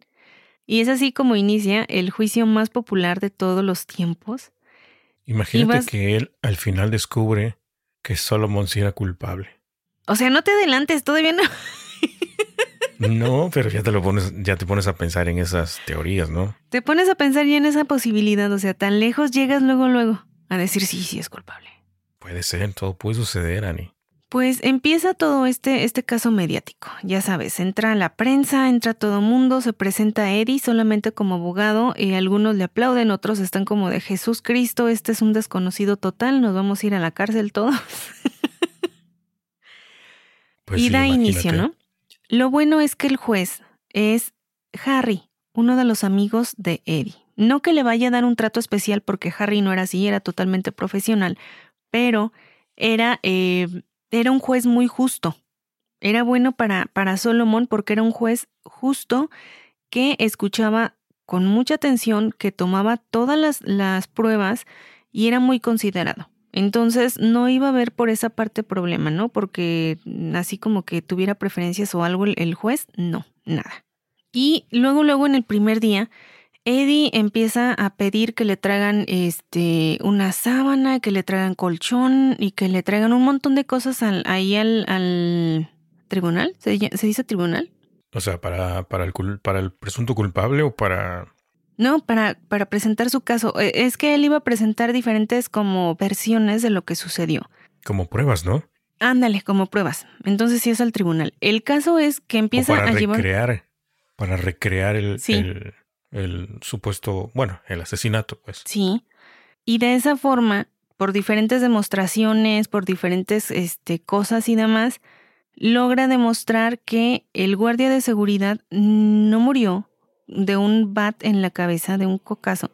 y es así como inicia el juicio más popular de todos los tiempos. Imagínate que él al final descubre que Solomon sí era culpable. O sea, no te adelantes, todavía no. no, pero ya te lo pones, ya te pones a pensar en esas teorías, ¿no? Te pones a pensar ya en esa posibilidad, o sea, tan lejos llegas luego, luego a decir sí, sí es culpable. Puede ser, todo puede suceder, Ani. Pues empieza todo este, este caso mediático. Ya sabes, entra la prensa, entra todo mundo, se presenta a Eddie solamente como abogado y algunos le aplauden, otros están como de Jesús Cristo, este es un desconocido total, nos vamos a ir a la cárcel todos. [laughs] Pues y da inicio, ¿no? Lo bueno es que el juez es Harry, uno de los amigos de Eddie. No que le vaya a dar un trato especial porque Harry no era así, era totalmente profesional, pero era... Eh, era un juez muy justo. Era bueno para, para Solomón porque era un juez justo que escuchaba con mucha atención, que tomaba todas las, las pruebas y era muy considerado. Entonces no iba a haber por esa parte problema, ¿no? Porque así como que tuviera preferencias o algo el juez, no, nada. Y luego, luego en el primer día, Eddie empieza a pedir que le traigan este, una sábana, que le traigan colchón y que le traigan un montón de cosas ahí al, tribunal. ¿Se, dice tribunal? O sea, para, para, el, para el presunto culpable o para... No, para, para presentar su caso. E, es que él iba a presentar diferentes como versiones de lo que sucedió. Como pruebas, ¿no? Ándale, como pruebas. Entonces sí es al tribunal. El caso es que empieza para a recrear, Para recrear el, el, el supuesto, bueno, el asesinato, pues. Sí. Y de esa forma, por diferentes demostraciones, por diferentes este, cosas y demás, logra demostrar que el guardia de seguridad no murió de un bat en la cabeza, de un cocazo,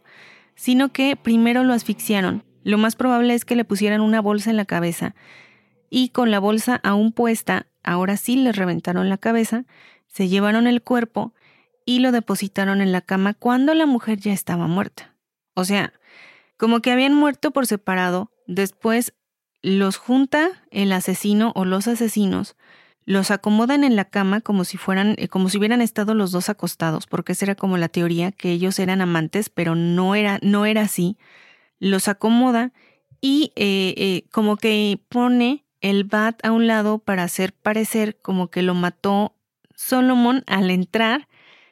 sino que primero lo asfixiaron. Lo más probable es que le pusieran una bolsa en la cabeza y con la bolsa aún puesta, ahora sí le reventaron la cabeza, se llevaron el cuerpo y lo depositaron en la cama cuando la mujer ya estaba muerta. O sea, como que habían muerto por separado, después los junta el asesino o los asesinos, los acomodan en la cama como si fueran, eh, como si hubieran estado los dos acostados, porque esa era como la teoría, que ellos eran amantes, pero no era, no era así. Los acomoda y eh, eh, como que pone el bat a un lado para hacer parecer como que lo mató Solomon al entrar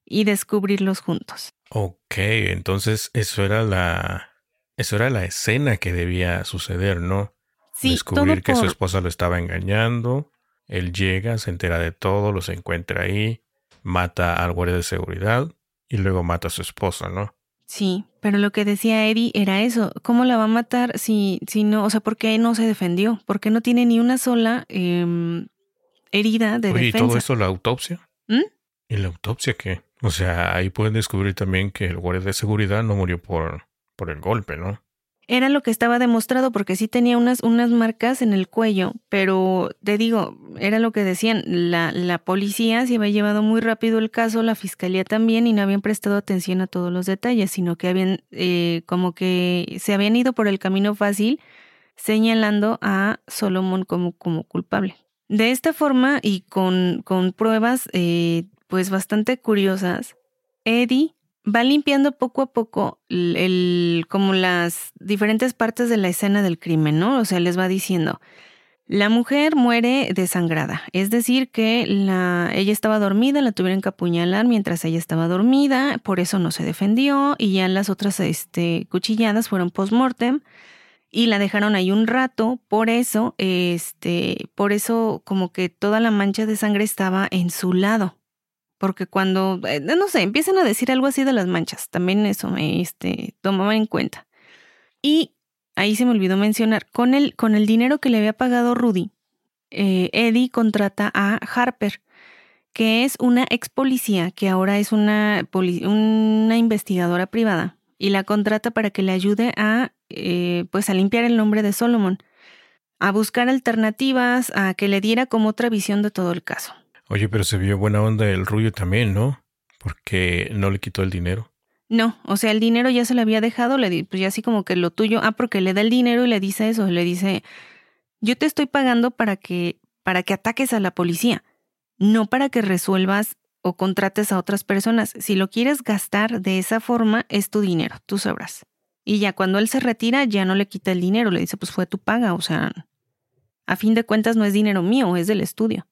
y descubrirlos juntos. Ok, entonces eso era la, eso era la escena que debía suceder, ¿no? Sí, Descubrir que su esposa lo estaba engañando él llega, se entera de todo, los encuentra ahí, mata al guardia de seguridad y luego mata a su esposa, ¿no? Sí, pero lo que decía Eddie era eso. ¿Cómo la va a matar si, si no, o sea, por qué no se defendió? ¿Por qué no tiene ni una sola em, herida de defensa? ¿Y todo esto la autopsia? ¿Mm? ¿Y la autopsia qué? O sea, ahí pueden descubrir también que el guardia de seguridad no murió por, por el golpe, ¿no? Era lo que estaba demostrado porque sí tenía unas, unas marcas en el cuello, pero te digo, era lo que decían, la, la policía se había llevado muy rápido el caso, la fiscalía también, y no habían prestado atención a todos los detalles, sino que habían eh, como que se habían ido por el camino fácil señalando a Solomon como, como culpable. De esta forma y con, con pruebas eh, pues bastante curiosas, Eddie va limpiando poco a poco el, como las diferentes partes de la escena del crimen, ¿no? O sea, les va diciendo, la mujer muere desangrada, es decir, que la, ella estaba dormida, la tuvieron que apuñalar mientras ella estaba dormida, por eso no se defendió y ya las otras este, cuchilladas fueron post-mortem y la dejaron ahí un rato, por eso, este, por eso como que toda la mancha de sangre estaba en su lado. Porque cuando, eh, no sé, empiezan a decir algo así de las manchas, también eso me este, tomaba en cuenta. Y ahí se me olvidó mencionar, con el, con el dinero que le había pagado Rudy, eh, Eddie contrata a Harper, que es una ex policía que ahora es una, una investigadora privada, y la contrata para que le ayude a, eh, pues a limpiar el nombre de Solomon, a buscar alternativas, a que le diera como otra visión de todo el caso. Oye, pero se vio buena onda el Rubio también, ¿no? Porque no le quitó el dinero. No, o sea, el dinero ya se le había dejado, le di, pues ya así como que lo tuyo, ah, porque le da el dinero y le dice eso, le dice, yo te estoy pagando para que, para que ataques a la policía, no para que resuelvas o contrates a otras personas. Si lo quieres gastar de esa forma, es tu dinero, tú sabrás. Y ya cuando él se retira, ya no le quita el dinero, le dice, pues fue tu paga, o sea, a fin de cuentas no es dinero mío, es del estudio.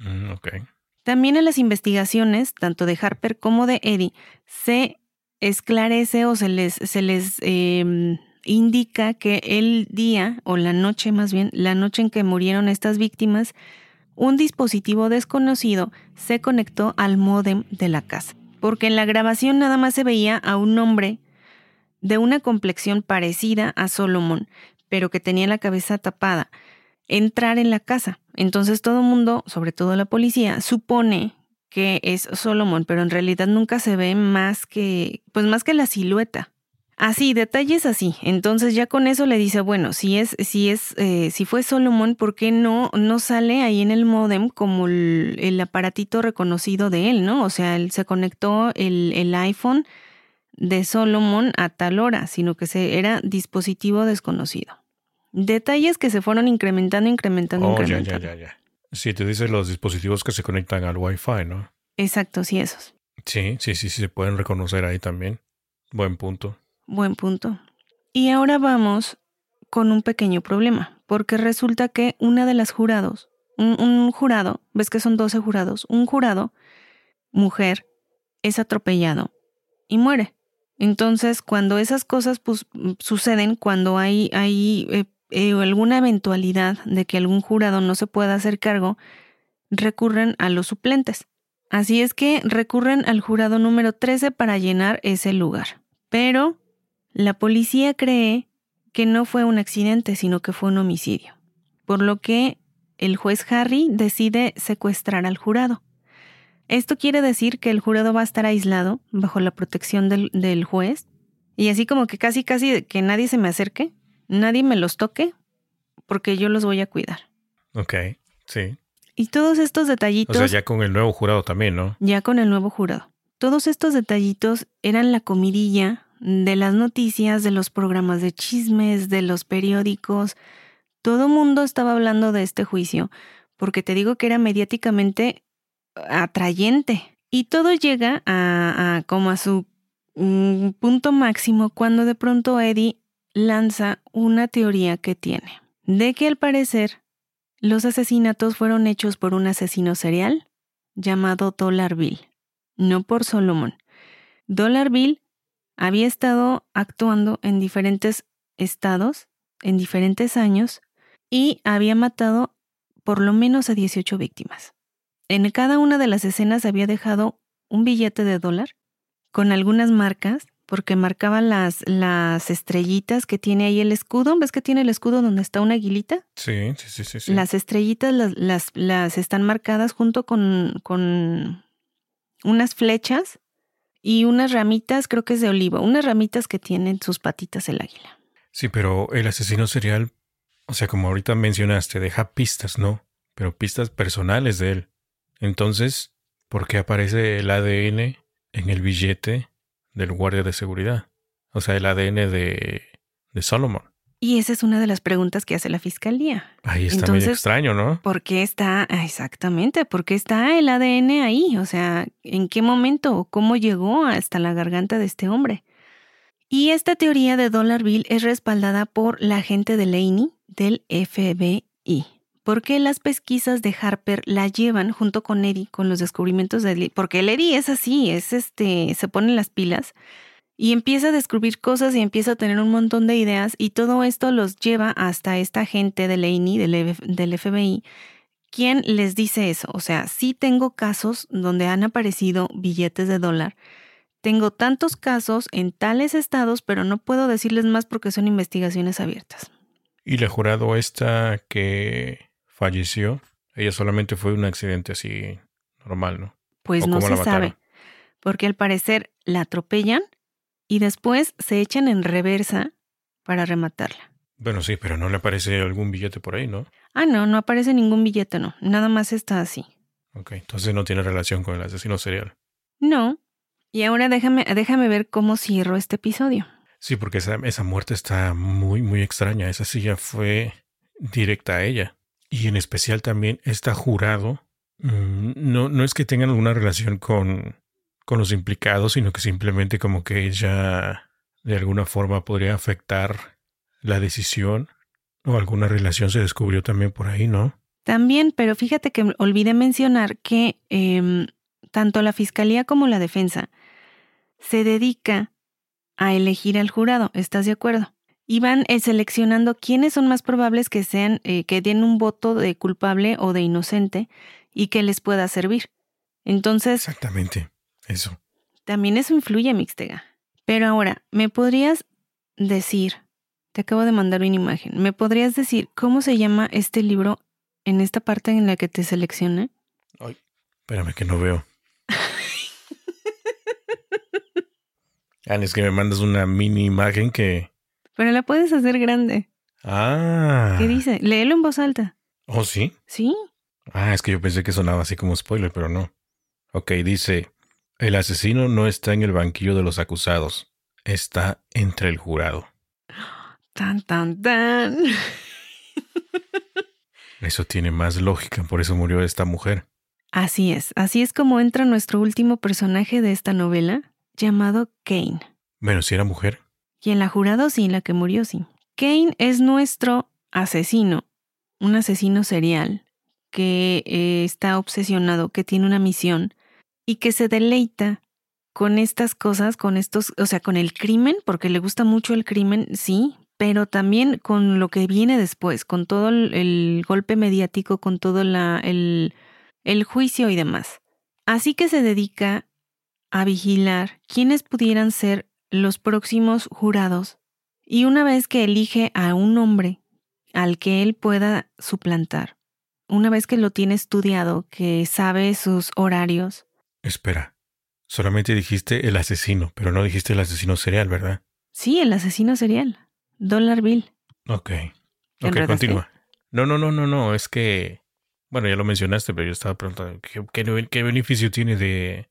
Mm, También en las investigaciones, tanto de Harper como de Eddie, se esclarece o se les, se les em, indica que el día, o la noche más bien, la noche en que murieron estas víctimas, un dispositivo desconocido se conectó al módem de la casa. Porque en la grabación nada más se veía a un hombre de una complexión parecida a Solomon, pero que tenía la cabeza tapada entrar en la casa. Entonces todo el mundo, sobre todo la policía, supone que es Solomon, pero en realidad nunca se ve más que, pues más que la silueta. Así, detalles así. Entonces ya con eso le dice, bueno, si es, si es, eh, si fue Solomon, ¿por qué no, no sale ahí en el modem como el, aparatito reconocido de él, no? O sea, él se conectó el, el iPhone de Solomon a tal hora, sino que se, era dispositivo desconocido. Detalles que se fueron incrementando, incrementando, oh, incrementando. Ya, ya, ya, ya. Sí, te dice los dispositivos que se conectan al Wi-Fi, ¿no? Exacto, sí, esos. Sí, sí, sí, sí, se pueden reconocer ahí también. Buen punto. Buen punto. Y ahora vamos con un pequeño problema, porque resulta que una de las jurados, un, jurado, ves que son 12 jurados, un jurado, mujer, es atropellado y muere. Entonces, cuando esas cosas pues, suceden, cuando hay, hay eh, eh, alguna eventualidad de que algún jurado no se pueda hacer cargo, recurren a los suplentes. Así es que recurren al jurado número 13 para llenar ese lugar. Pero la policía cree que no fue un accidente, sino que fue un homicidio. Por lo que el juez Harry decide secuestrar al jurado. Esto quiere decir que el jurado va a estar aislado bajo la protección del, del juez y así como que casi casi que nadie se me acerque nadie me los toque porque yo los voy a cuidar. Ok, sí. Y todos estos detallitos... O sea, ya con el nuevo jurado también, ¿no? Ya con el nuevo jurado. Todos estos detallitos eran la comidilla de las noticias, de los programas de chismes, de los periódicos. Todo mundo estaba hablando de este juicio porque te digo que era mediáticamente atrayente. Y todo llega a, como a su mm, punto máximo cuando de pronto Eddie lanza una teoría que tiene, de que al parecer los asesinatos fueron hechos por un asesino serial llamado Dollar Bill, no por Solomon. Dollar Bill había estado actuando en diferentes estados, en diferentes años, y había matado por lo menos a 18 víctimas. En cada una de las escenas había dejado un billete de dólar con algunas marcas, porque marcaba las, las estrellitas que tiene ahí el escudo. ¿Ves que tiene el escudo donde está una aguilita? Sí, sí, sí, sí. Las estrellitas las, las, las están marcadas junto con, con unas flechas y unas ramitas, creo que es de olivo, unas ramitas que tienen sus patitas el águila. Sí, pero el asesino serial, o sea, como ahorita mencionaste, deja pistas, ¿no? Pero pistas personales de él. Entonces, ¿por qué aparece el ADN en el billete del guardia de seguridad? O sea, el ADN de, de Solomon. Y esa es una de las preguntas que hace la fiscalía. Ahí está muy extraño, ¿no? ¿Por qué está, ah, exactamente, por qué está el ADN ahí? O sea, ¿en qué momento o cómo llegó hasta la garganta de este hombre? Y esta teoría de Dollar Bill es respaldada por la agente de Laney del FBI. ¿Por qué las pesquisas de Harper la llevan junto con Eddie con los descubrimientos de Eddie? Porque el Eddie es así, es este, se pone las pilas y empieza a descubrir cosas y empieza a tener un montón de ideas y todo esto los lleva hasta esta gente del, del FBI, quien les dice eso. O sea, sí tengo casos donde han aparecido billetes de dólar. Tengo tantos casos en tales estados, pero no puedo decirles más porque son investigaciones abiertas. Y la jurado esta que falleció. Ella solamente fue un accidente así normal, ¿no? Pues no se sabe, porque al parecer la atropellan y después se echan en reversa para rematarla. Bueno, sí, pero no le aparece algún billete por ahí, ¿no? Ah, no, no aparece ningún billete, no. Nada más está así. Ok, entonces no tiene relación con el asesino serial. No. Y ahora déjame, déjame ver cómo cierro este episodio. Sí, porque esa, esa muerte está muy, muy extraña. Esa silla fue directa a ella. Y en especial también está jurado. Mm, no, no es que tengan alguna relación con, con los implicados, sino que simplemente como que ella de alguna forma podría afectar la decisión o alguna relación se descubrió también por ahí, ¿no? También, pero fíjate que olvidé mencionar que em, tanto la fiscalía como la defensa se dedica a elegir al jurado, ¿estás de acuerdo? Y van eh, seleccionando quiénes son más probables que sean, eh, que den un voto de culpable o de inocente y que les pueda servir. Entonces. Exactamente, eso. También eso influye, Mixtega. Pero ahora, ¿me podrías decir? Te acabo de mandar una imagen. ¿Me podrías decir cómo se llama este libro en esta parte en la que te selecciona? Ay, espérame que no veo. [laughs] Ah, es que me mandas una mini imagen que pero la puedes hacer grande. Ah. ¿Qué dice? Léelo en voz alta. ¿Oh, sí? Sí. Ah, es que yo pensé que sonaba así como spoiler, pero no. Ok, dice, el asesino no está en el banquillo de los acusados, está entre el jurado. Tan, tan, tan. [laughs] Eso tiene más lógica, por eso murió esta mujer. Así es, así es como entra nuestro último personaje de esta novela, llamado Kane. Bueno, si era mujer. Y en la jurado sí, la que murió sí. Kane es nuestro asesino, un asesino serial que eh, está obsesionado, que tiene una misión y que se deleita con estas cosas, con estos, o sea, con el crimen, porque le gusta mucho el crimen, sí, pero también con lo que viene después, con todo el, golpe mediático, con todo el, el juicio y demás. Así que se dedica a vigilar quiénes pudieran ser los próximos jurados y una vez que elige a un hombre al que él pueda suplantar, una vez que lo tiene estudiado, que sabe sus horarios. Espera, solamente dijiste el asesino, pero no dijiste el asesino serial, ¿verdad? Sí, el asesino serial. Dollar Bill. Ok. Ok, continúa. No, no, no, no, no, es que... Bueno, ya lo mencionaste, pero yo estaba preguntando, ¿qué, qué beneficio tiene de...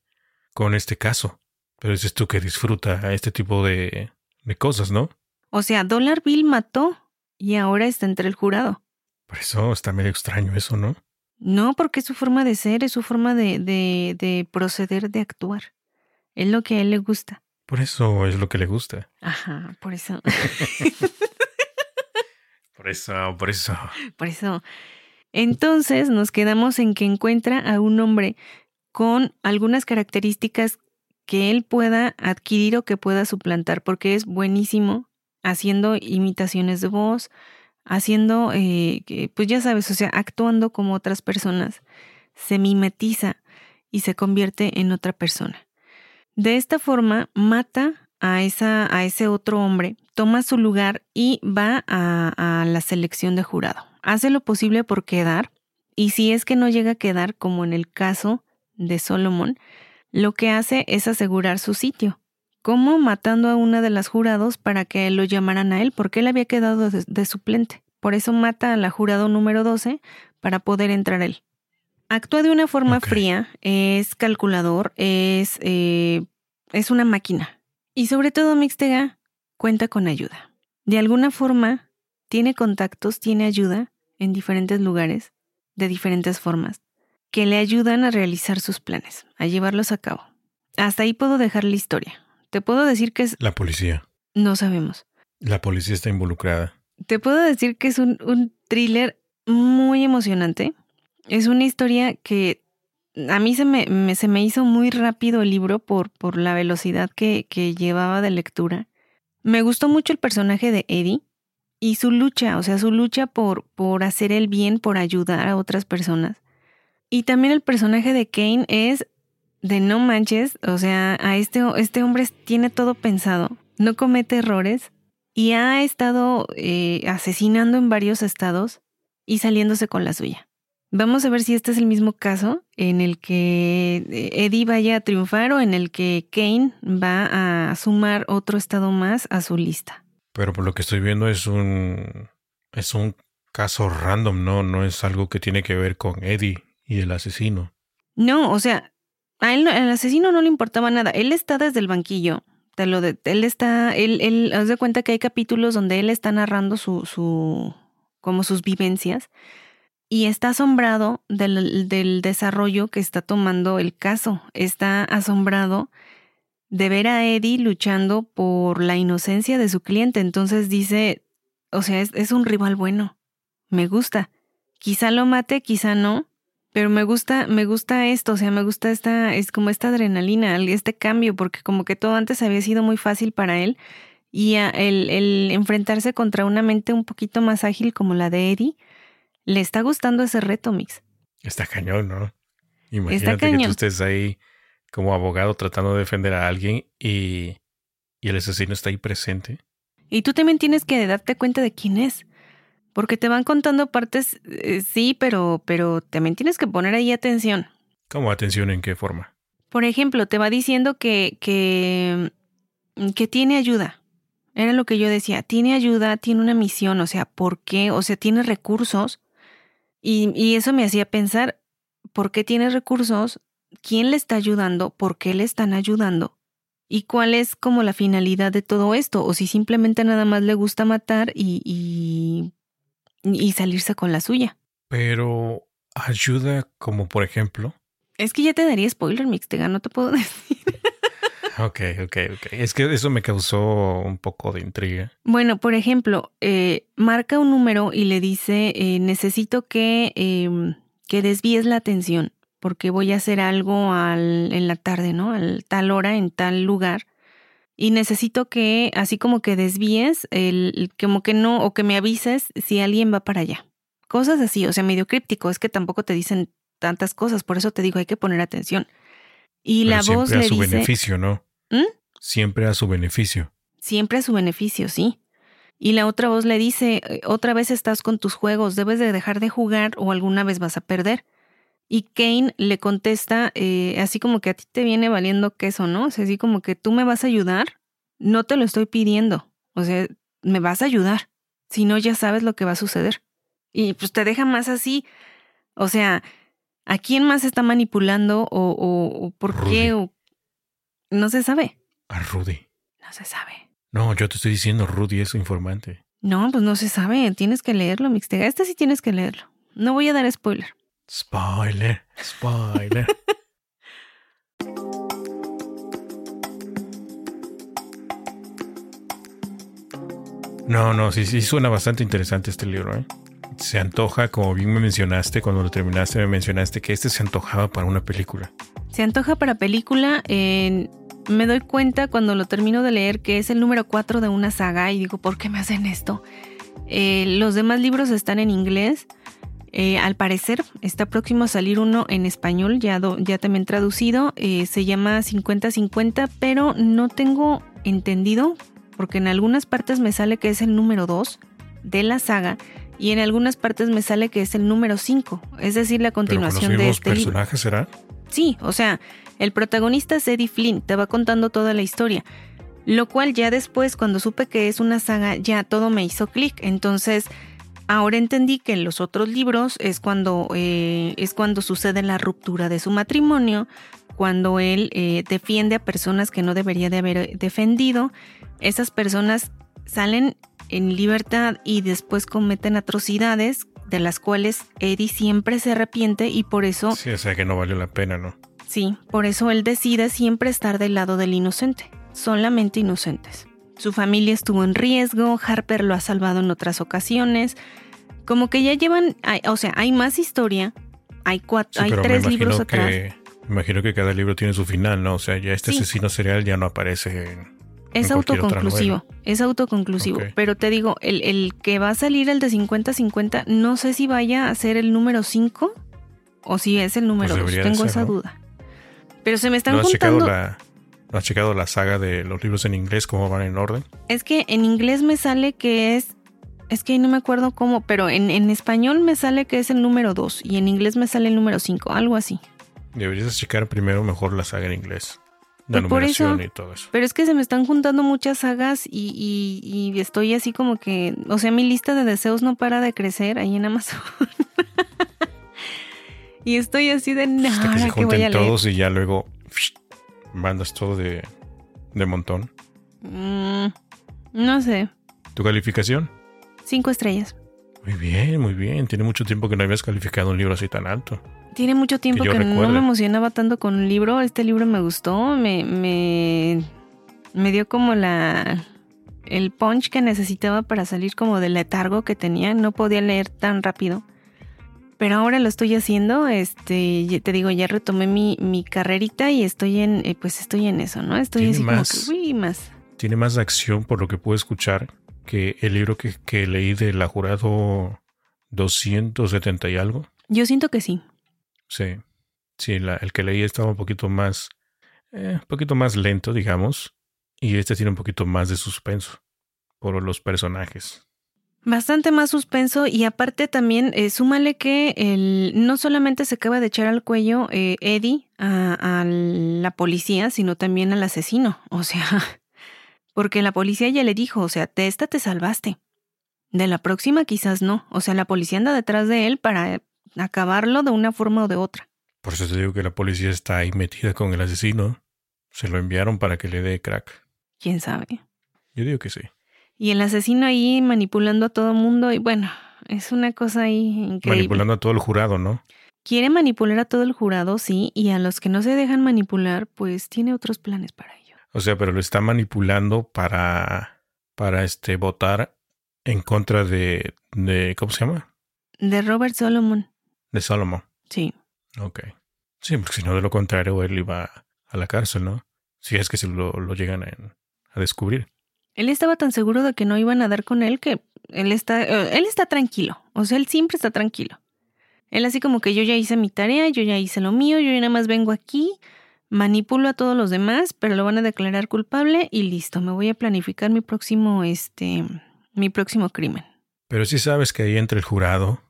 con este caso? Pero dices tú que disfruta este tipo de, de cosas, ¿no? O sea, Dollar Bill mató y ahora está entre el jurado. Por eso está medio extraño eso, ¿no? No, porque es su forma de ser, es su forma de, de, de proceder, de actuar. Es lo que a él le gusta. Por eso es lo que le gusta. Ajá, por eso. [laughs] por eso, por eso. Por eso. Entonces nos quedamos en que encuentra a un hombre con algunas características que él pueda adquirir o que pueda suplantar, porque es buenísimo haciendo imitaciones de voz, haciendo, eh, pues ya sabes, o sea, actuando como otras personas, se mimetiza y se convierte en otra persona. De esta forma, mata a, esa, a ese otro hombre, toma su lugar y va a, a la selección de jurado. Hace lo posible por quedar, y si es que no llega a quedar, como en el caso de Solomon, lo que hace es asegurar su sitio, como matando a una de las jurados para que lo llamaran a él, porque él había quedado de, suplente. Por eso mata a la jurado número 12 para poder entrar él. Actúa de una forma fría, es calculador, es, eh, es una máquina. Y sobre todo Mixtega cuenta con ayuda. De alguna forma, tiene contactos, tiene ayuda en diferentes lugares, de diferentes formas que le ayudan a realizar sus planes, a llevarlos a cabo. Hasta ahí puedo dejar la historia. Te puedo decir que es... La policía. No sabemos. La policía está involucrada. Te puedo decir que es un, thriller muy emocionante. Es una historia que a mí se me, se me hizo muy rápido el libro por, por la velocidad que, que llevaba de lectura. Me gustó mucho el personaje de Eddie y su lucha, o sea, su lucha por, por hacer el bien, por ayudar a otras personas. Y también el personaje de Kane es de no manches, o sea, a este, este hombre tiene todo pensado, no comete errores y ha estado eh, asesinando en varios estados y saliéndose con la suya. Vamos a ver si este es el mismo caso en el que eh, Eddie vaya a triunfar o en el que Kane va a sumar otro estado más a su lista. Pero por lo que estoy viendo es un es un caso random, no no es algo que tiene que ver con Eddie y el asesino. No, o sea, a él el asesino no le importaba nada. Él está desde el banquillo. Te lo de, él está, él, él, haz de cuenta que hay capítulos donde él está narrando su, su, como sus vivencias y está asombrado del, del desarrollo que está tomando el caso. Está asombrado de ver a Eddie luchando por la inocencia de su cliente. Entonces dice, o sea, es, es un rival bueno. Me gusta. Quizá lo mate, quizá no, pero me gusta, me gusta esto, o sea, me gusta esta, es como esta adrenalina, este cambio, porque como que todo antes había sido muy fácil para él y el, el enfrentarse contra una mente un poquito más ágil como la de Eddie, le está gustando ese reto, Mix. Está cañón, ¿no? Imagínate que tú estés ahí como abogado tratando de defender a alguien y, y el asesino está ahí presente. Y tú también tienes que darte cuenta de quién es. Porque te van contando partes, eh, sí, pero, pero también tienes que poner ahí atención. ¿Cómo atención en qué forma? Por ejemplo, te va diciendo que, que, que tiene ayuda. Era lo que yo decía, tiene ayuda, tiene una misión, o sea, ¿por qué? O sea, tiene recursos. Y, y eso me hacía pensar, ¿por qué tiene recursos? ¿Quién le está ayudando? ¿Por qué le están ayudando? ¿Y cuál es como la finalidad de todo esto? O si simplemente nada más le gusta matar y, y y salirse con la suya. Pero ayuda como por ejemplo. Es que ya te daría spoiler, Mixtega, no te puedo [laughs] decir. Ok, ok, ok. Es que eso me causó un poco de intriga. Bueno, por ejemplo, eh, marca un número y le dice, eh, necesito que, em, que desvíes la atención porque voy a hacer algo al, en la tarde, ¿no? A tal hora, en tal lugar y necesito que así como que desvíes, el, como que no, o que me avises si alguien va para allá. Cosas así, o sea, medio críptico, es que tampoco te dicen tantas cosas, por eso te digo, hay que poner atención. Y la voz siempre a su beneficio, ¿no? ¿Mm? Siempre a su beneficio. Siempre a su beneficio, sí. Y la otra voz le dice, eh, otra vez estás con tus juegos, debes de dejar de jugar o alguna vez vas a perder. Y Kane le contesta eh, así como que a ti te viene valiendo queso, ¿no? O sea, así como que tú me vas a ayudar, no te lo estoy pidiendo. O sea, me vas a ayudar. Si no, ya sabes lo que va a suceder. Y pues te deja más así. O sea, ¿a quién más está manipulando o, o, por qué? O... No se sabe. A Rudy. No se sabe. No, yo te estoy diciendo, Rudy es informante. No, pues no se sabe. Tienes que leerlo, Mixtega. Este sí tienes que leerlo. No voy a dar spoiler. Spoiler, spoiler. [laughs] no, no, sí, sí suena bastante interesante este libro, ¿eh? Se antoja, como bien me mencionaste, cuando lo terminaste me mencionaste que este se antojaba para una película. Se antoja para película. me doy cuenta cuando lo termino de leer que es el número 4 de una saga y digo, ¿por qué me hacen esto? Eh, los demás libros están en inglés. Eh, al parecer está próximo a salir uno en español, ya, ya también traducido. Eh, se llama 50-50, pero no tengo entendido, porque en algunas partes me sale que es el número 2 de la saga y en algunas partes me sale que es el número 5, es decir, la continuación de este personajes será? Sí, o sea, el protagonista es Eddie Flynn, te va contando toda la historia. Lo cual ya después, cuando supe que es una saga, ya todo me hizo clic. Entonces, ahora entendí que en los otros libros es cuando, eh, es cuando sucede la ruptura de su matrimonio, cuando él eh, defiende a personas que no debería de haber defendido. Esas personas salen en libertad y después cometen atrocidades de las cuales Eddie siempre se arrepiente y por eso... Sí, o sea que no valió la pena, ¿no? Sí, por eso él decide siempre estar del lado del inocente, solamente inocentes. Su familia estuvo en riesgo, Harper lo ha salvado en otras ocasiones, como que ya llevan, o sea, hay más historia, hay cuatro, hay tres libros atrás. Me imagino que cada libro tiene su final, ¿no? O sea, ya este asesino serial ya no aparece en es autoconclusivo, es autoconclusivo. Pero te digo, el, que va a salir el de 50-50, no sé si vaya a ser el número 5 o si es el número 2. Pues Tengo esa duda. Pero se me están ¿No Checado la, ¿No has checado la saga de los libros en inglés, cómo van en orden? Es que en inglés me sale que es. Es que no me acuerdo cómo, pero en, en español me sale que es el número 2 y en inglés me sale el número 5, algo así. Deberías checar primero mejor la saga en inglés la por eso, y todo eso. Pero es que se me están juntando muchas sagas y, y, estoy así como que, o sea, mi lista de deseos no para de crecer ahí en Amazon. [laughs] y estoy así de nada. que se junten todos y ya luego mandas todo de, de montón. Mm, no sé. ¿Tu calificación? Cinco estrellas. Muy bien, muy bien. Tiene mucho tiempo que no habías calificado un libro así tan alto. Tiene mucho tiempo que, no me emocionaba tanto con un libro. Este libro me gustó, me, me, me dio como la el punch que necesitaba para salir como del letargo que tenía. No podía leer tan rápido. Pero ahora lo estoy haciendo, este, te digo, ya retomé mi, mi carrerita y estoy en, eh, pues estoy en eso, ¿no? Estoy así como que, uy, más. Tiene más acción por lo que puedo escuchar que el libro que, que leí de La Jurado 270 y algo. Yo siento que sí. Sí, sí, el que leí estaba un poquito más, eh, un poquito más lento, digamos, y este tiene un poquito más de suspenso por los personajes. Bastante más suspenso y aparte también eh, súmale que el, no solamente se acaba de echar al cuello eh, Eddie a, a, la policía, sino también al asesino. [laughs] O sea, porque la policía ya le dijo, o sea, de esta te salvaste. De la próxima quizás no. O sea, la policía anda detrás de él para acabarlo de una forma o de otra. Por eso te digo que la policía está ahí metida con el asesino. Se lo enviaron para que le dé crack. ¿Quién sabe? Yo digo que sí. Y el asesino ahí manipulando a todo mundo y bueno, es una cosa ahí increíble. Manipulando a todo el jurado, ¿no? Quiere manipular a todo el jurado, sí, y a los que no se dejan manipular, pues tiene otros planes para ello. O sea, pero lo está manipulando para, para este, votar en contra de, de, ¿cómo se llama? De Robert Solomon de Solomon. Sí. Ok. Sí, porque si no, de lo contrario, él iba a la cárcel, ¿no? Si es que se lo, llegan a, descubrir. Él estaba tan seguro de que no iban a dar con él que él está, eh, él está tranquilo. O sea, él siempre está tranquilo. Él así como que yo ya hice mi tarea, yo ya hice lo mío, yo ya nada más vengo aquí, manipulo a todos los demás, pero lo van a declarar culpable y listo, me voy a planificar mi próximo, este, mi próximo crimen. Pero si sabes que ahí entre el jurado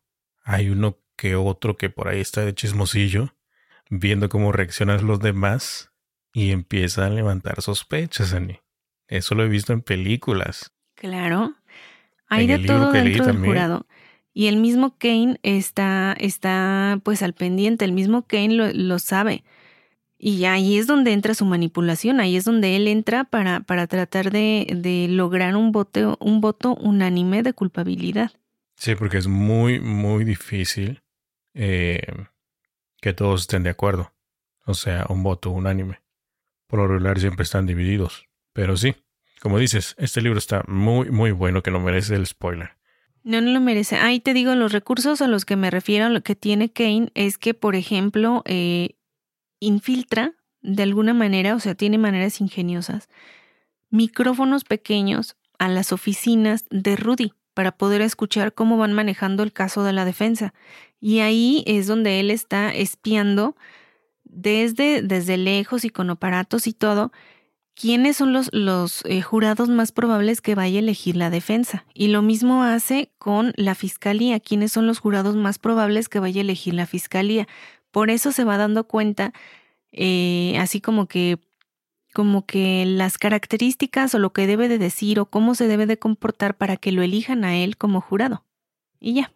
hay uno que otro que por ahí está de chismosillo, viendo cómo reaccionan los demás y empieza a levantar sospechas, Ani. Eso lo he visto en películas. Claro. Hay de todo dentro del jurado. Y el mismo Kane está, está pues al pendiente, el mismo Kane lo, lo, sabe. Y ahí es donde entra su manipulación, ahí es donde él entra para, para tratar de, de lograr un, voto, un voto unánime de culpabilidad. Sí, porque es muy, muy difícil eh, que todos estén de acuerdo. O sea, un voto unánime. Por lo regular siempre están divididos. Pero sí, como dices, este libro está muy, muy bueno que no merece el spoiler. No, no lo merece. Ahí te digo, los recursos a los que me refiero, lo que tiene Kane es que, por ejemplo, eh, infiltra de alguna manera, o sea, tiene maneras ingeniosas, micrófonos pequeños a las oficinas de Rudy para poder escuchar cómo van manejando el caso de la defensa. Y ahí es donde él está espiando desde, desde lejos y con aparatos y todo, quiénes son los, los eh, jurados más probables que vaya a elegir la defensa. Y lo mismo hace con la fiscalía, quiénes son los jurados más probables que vaya a elegir la fiscalía. Por eso se va dando cuenta, eh, así como que como que las características o lo que debe de decir o cómo se debe de comportar para que lo elijan a él como jurado. Y ya.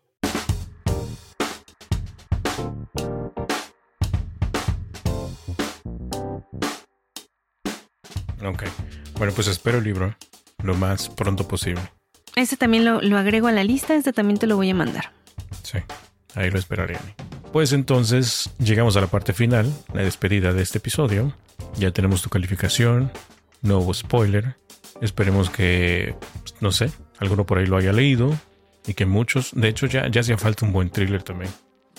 Ok. Bueno, pues espero el libro lo más pronto posible. Este también lo, lo agrego a la lista, este también te lo voy a mandar. Sí, ahí lo esperaré. Pues entonces llegamos a la parte final, la despedida de este episodio. Ya tenemos tu calificación, no hubo spoiler. Esperemos que, no sé, alguno por ahí lo haya leído y que muchos, de hecho ya, ya hacía falta un buen thriller también.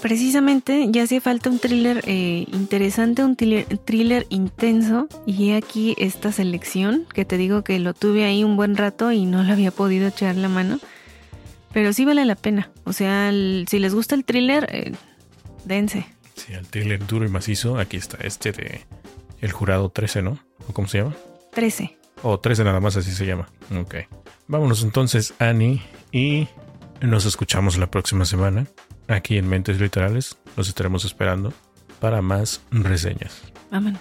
Precisamente ya hacía falta un thriller eh, interesante, un thriller, intenso y aquí esta selección que te digo que lo tuve ahí un buen rato y no le había podido echar la mano. Pero sí vale la pena. O sea, si les gusta el thriller, eh, dense. Sí, el thriller duro y macizo. Aquí está este de El Jurado 13, ¿no? ¿O cómo se llama? 13. O 13 nada más, así se llama. Ok. Vámonos entonces, Annie, y nos escuchamos la próxima semana. Aquí en Mentes Literales los estaremos esperando para más reseñas. Vámonos.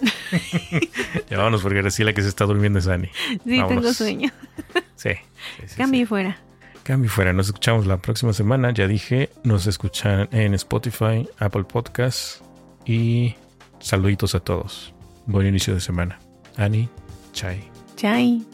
[laughs] ya vámonos porque la que se está durmiendo es Annie. Sí, tengo sueño. sí. Cambie fuera. Cambie fuera. Nos escuchamos la próxima semana. Ya dije, nos escuchan en Spotify, Apple Podcasts y saluditos a todos. Buen inicio de semana. Annie, chai. Chai.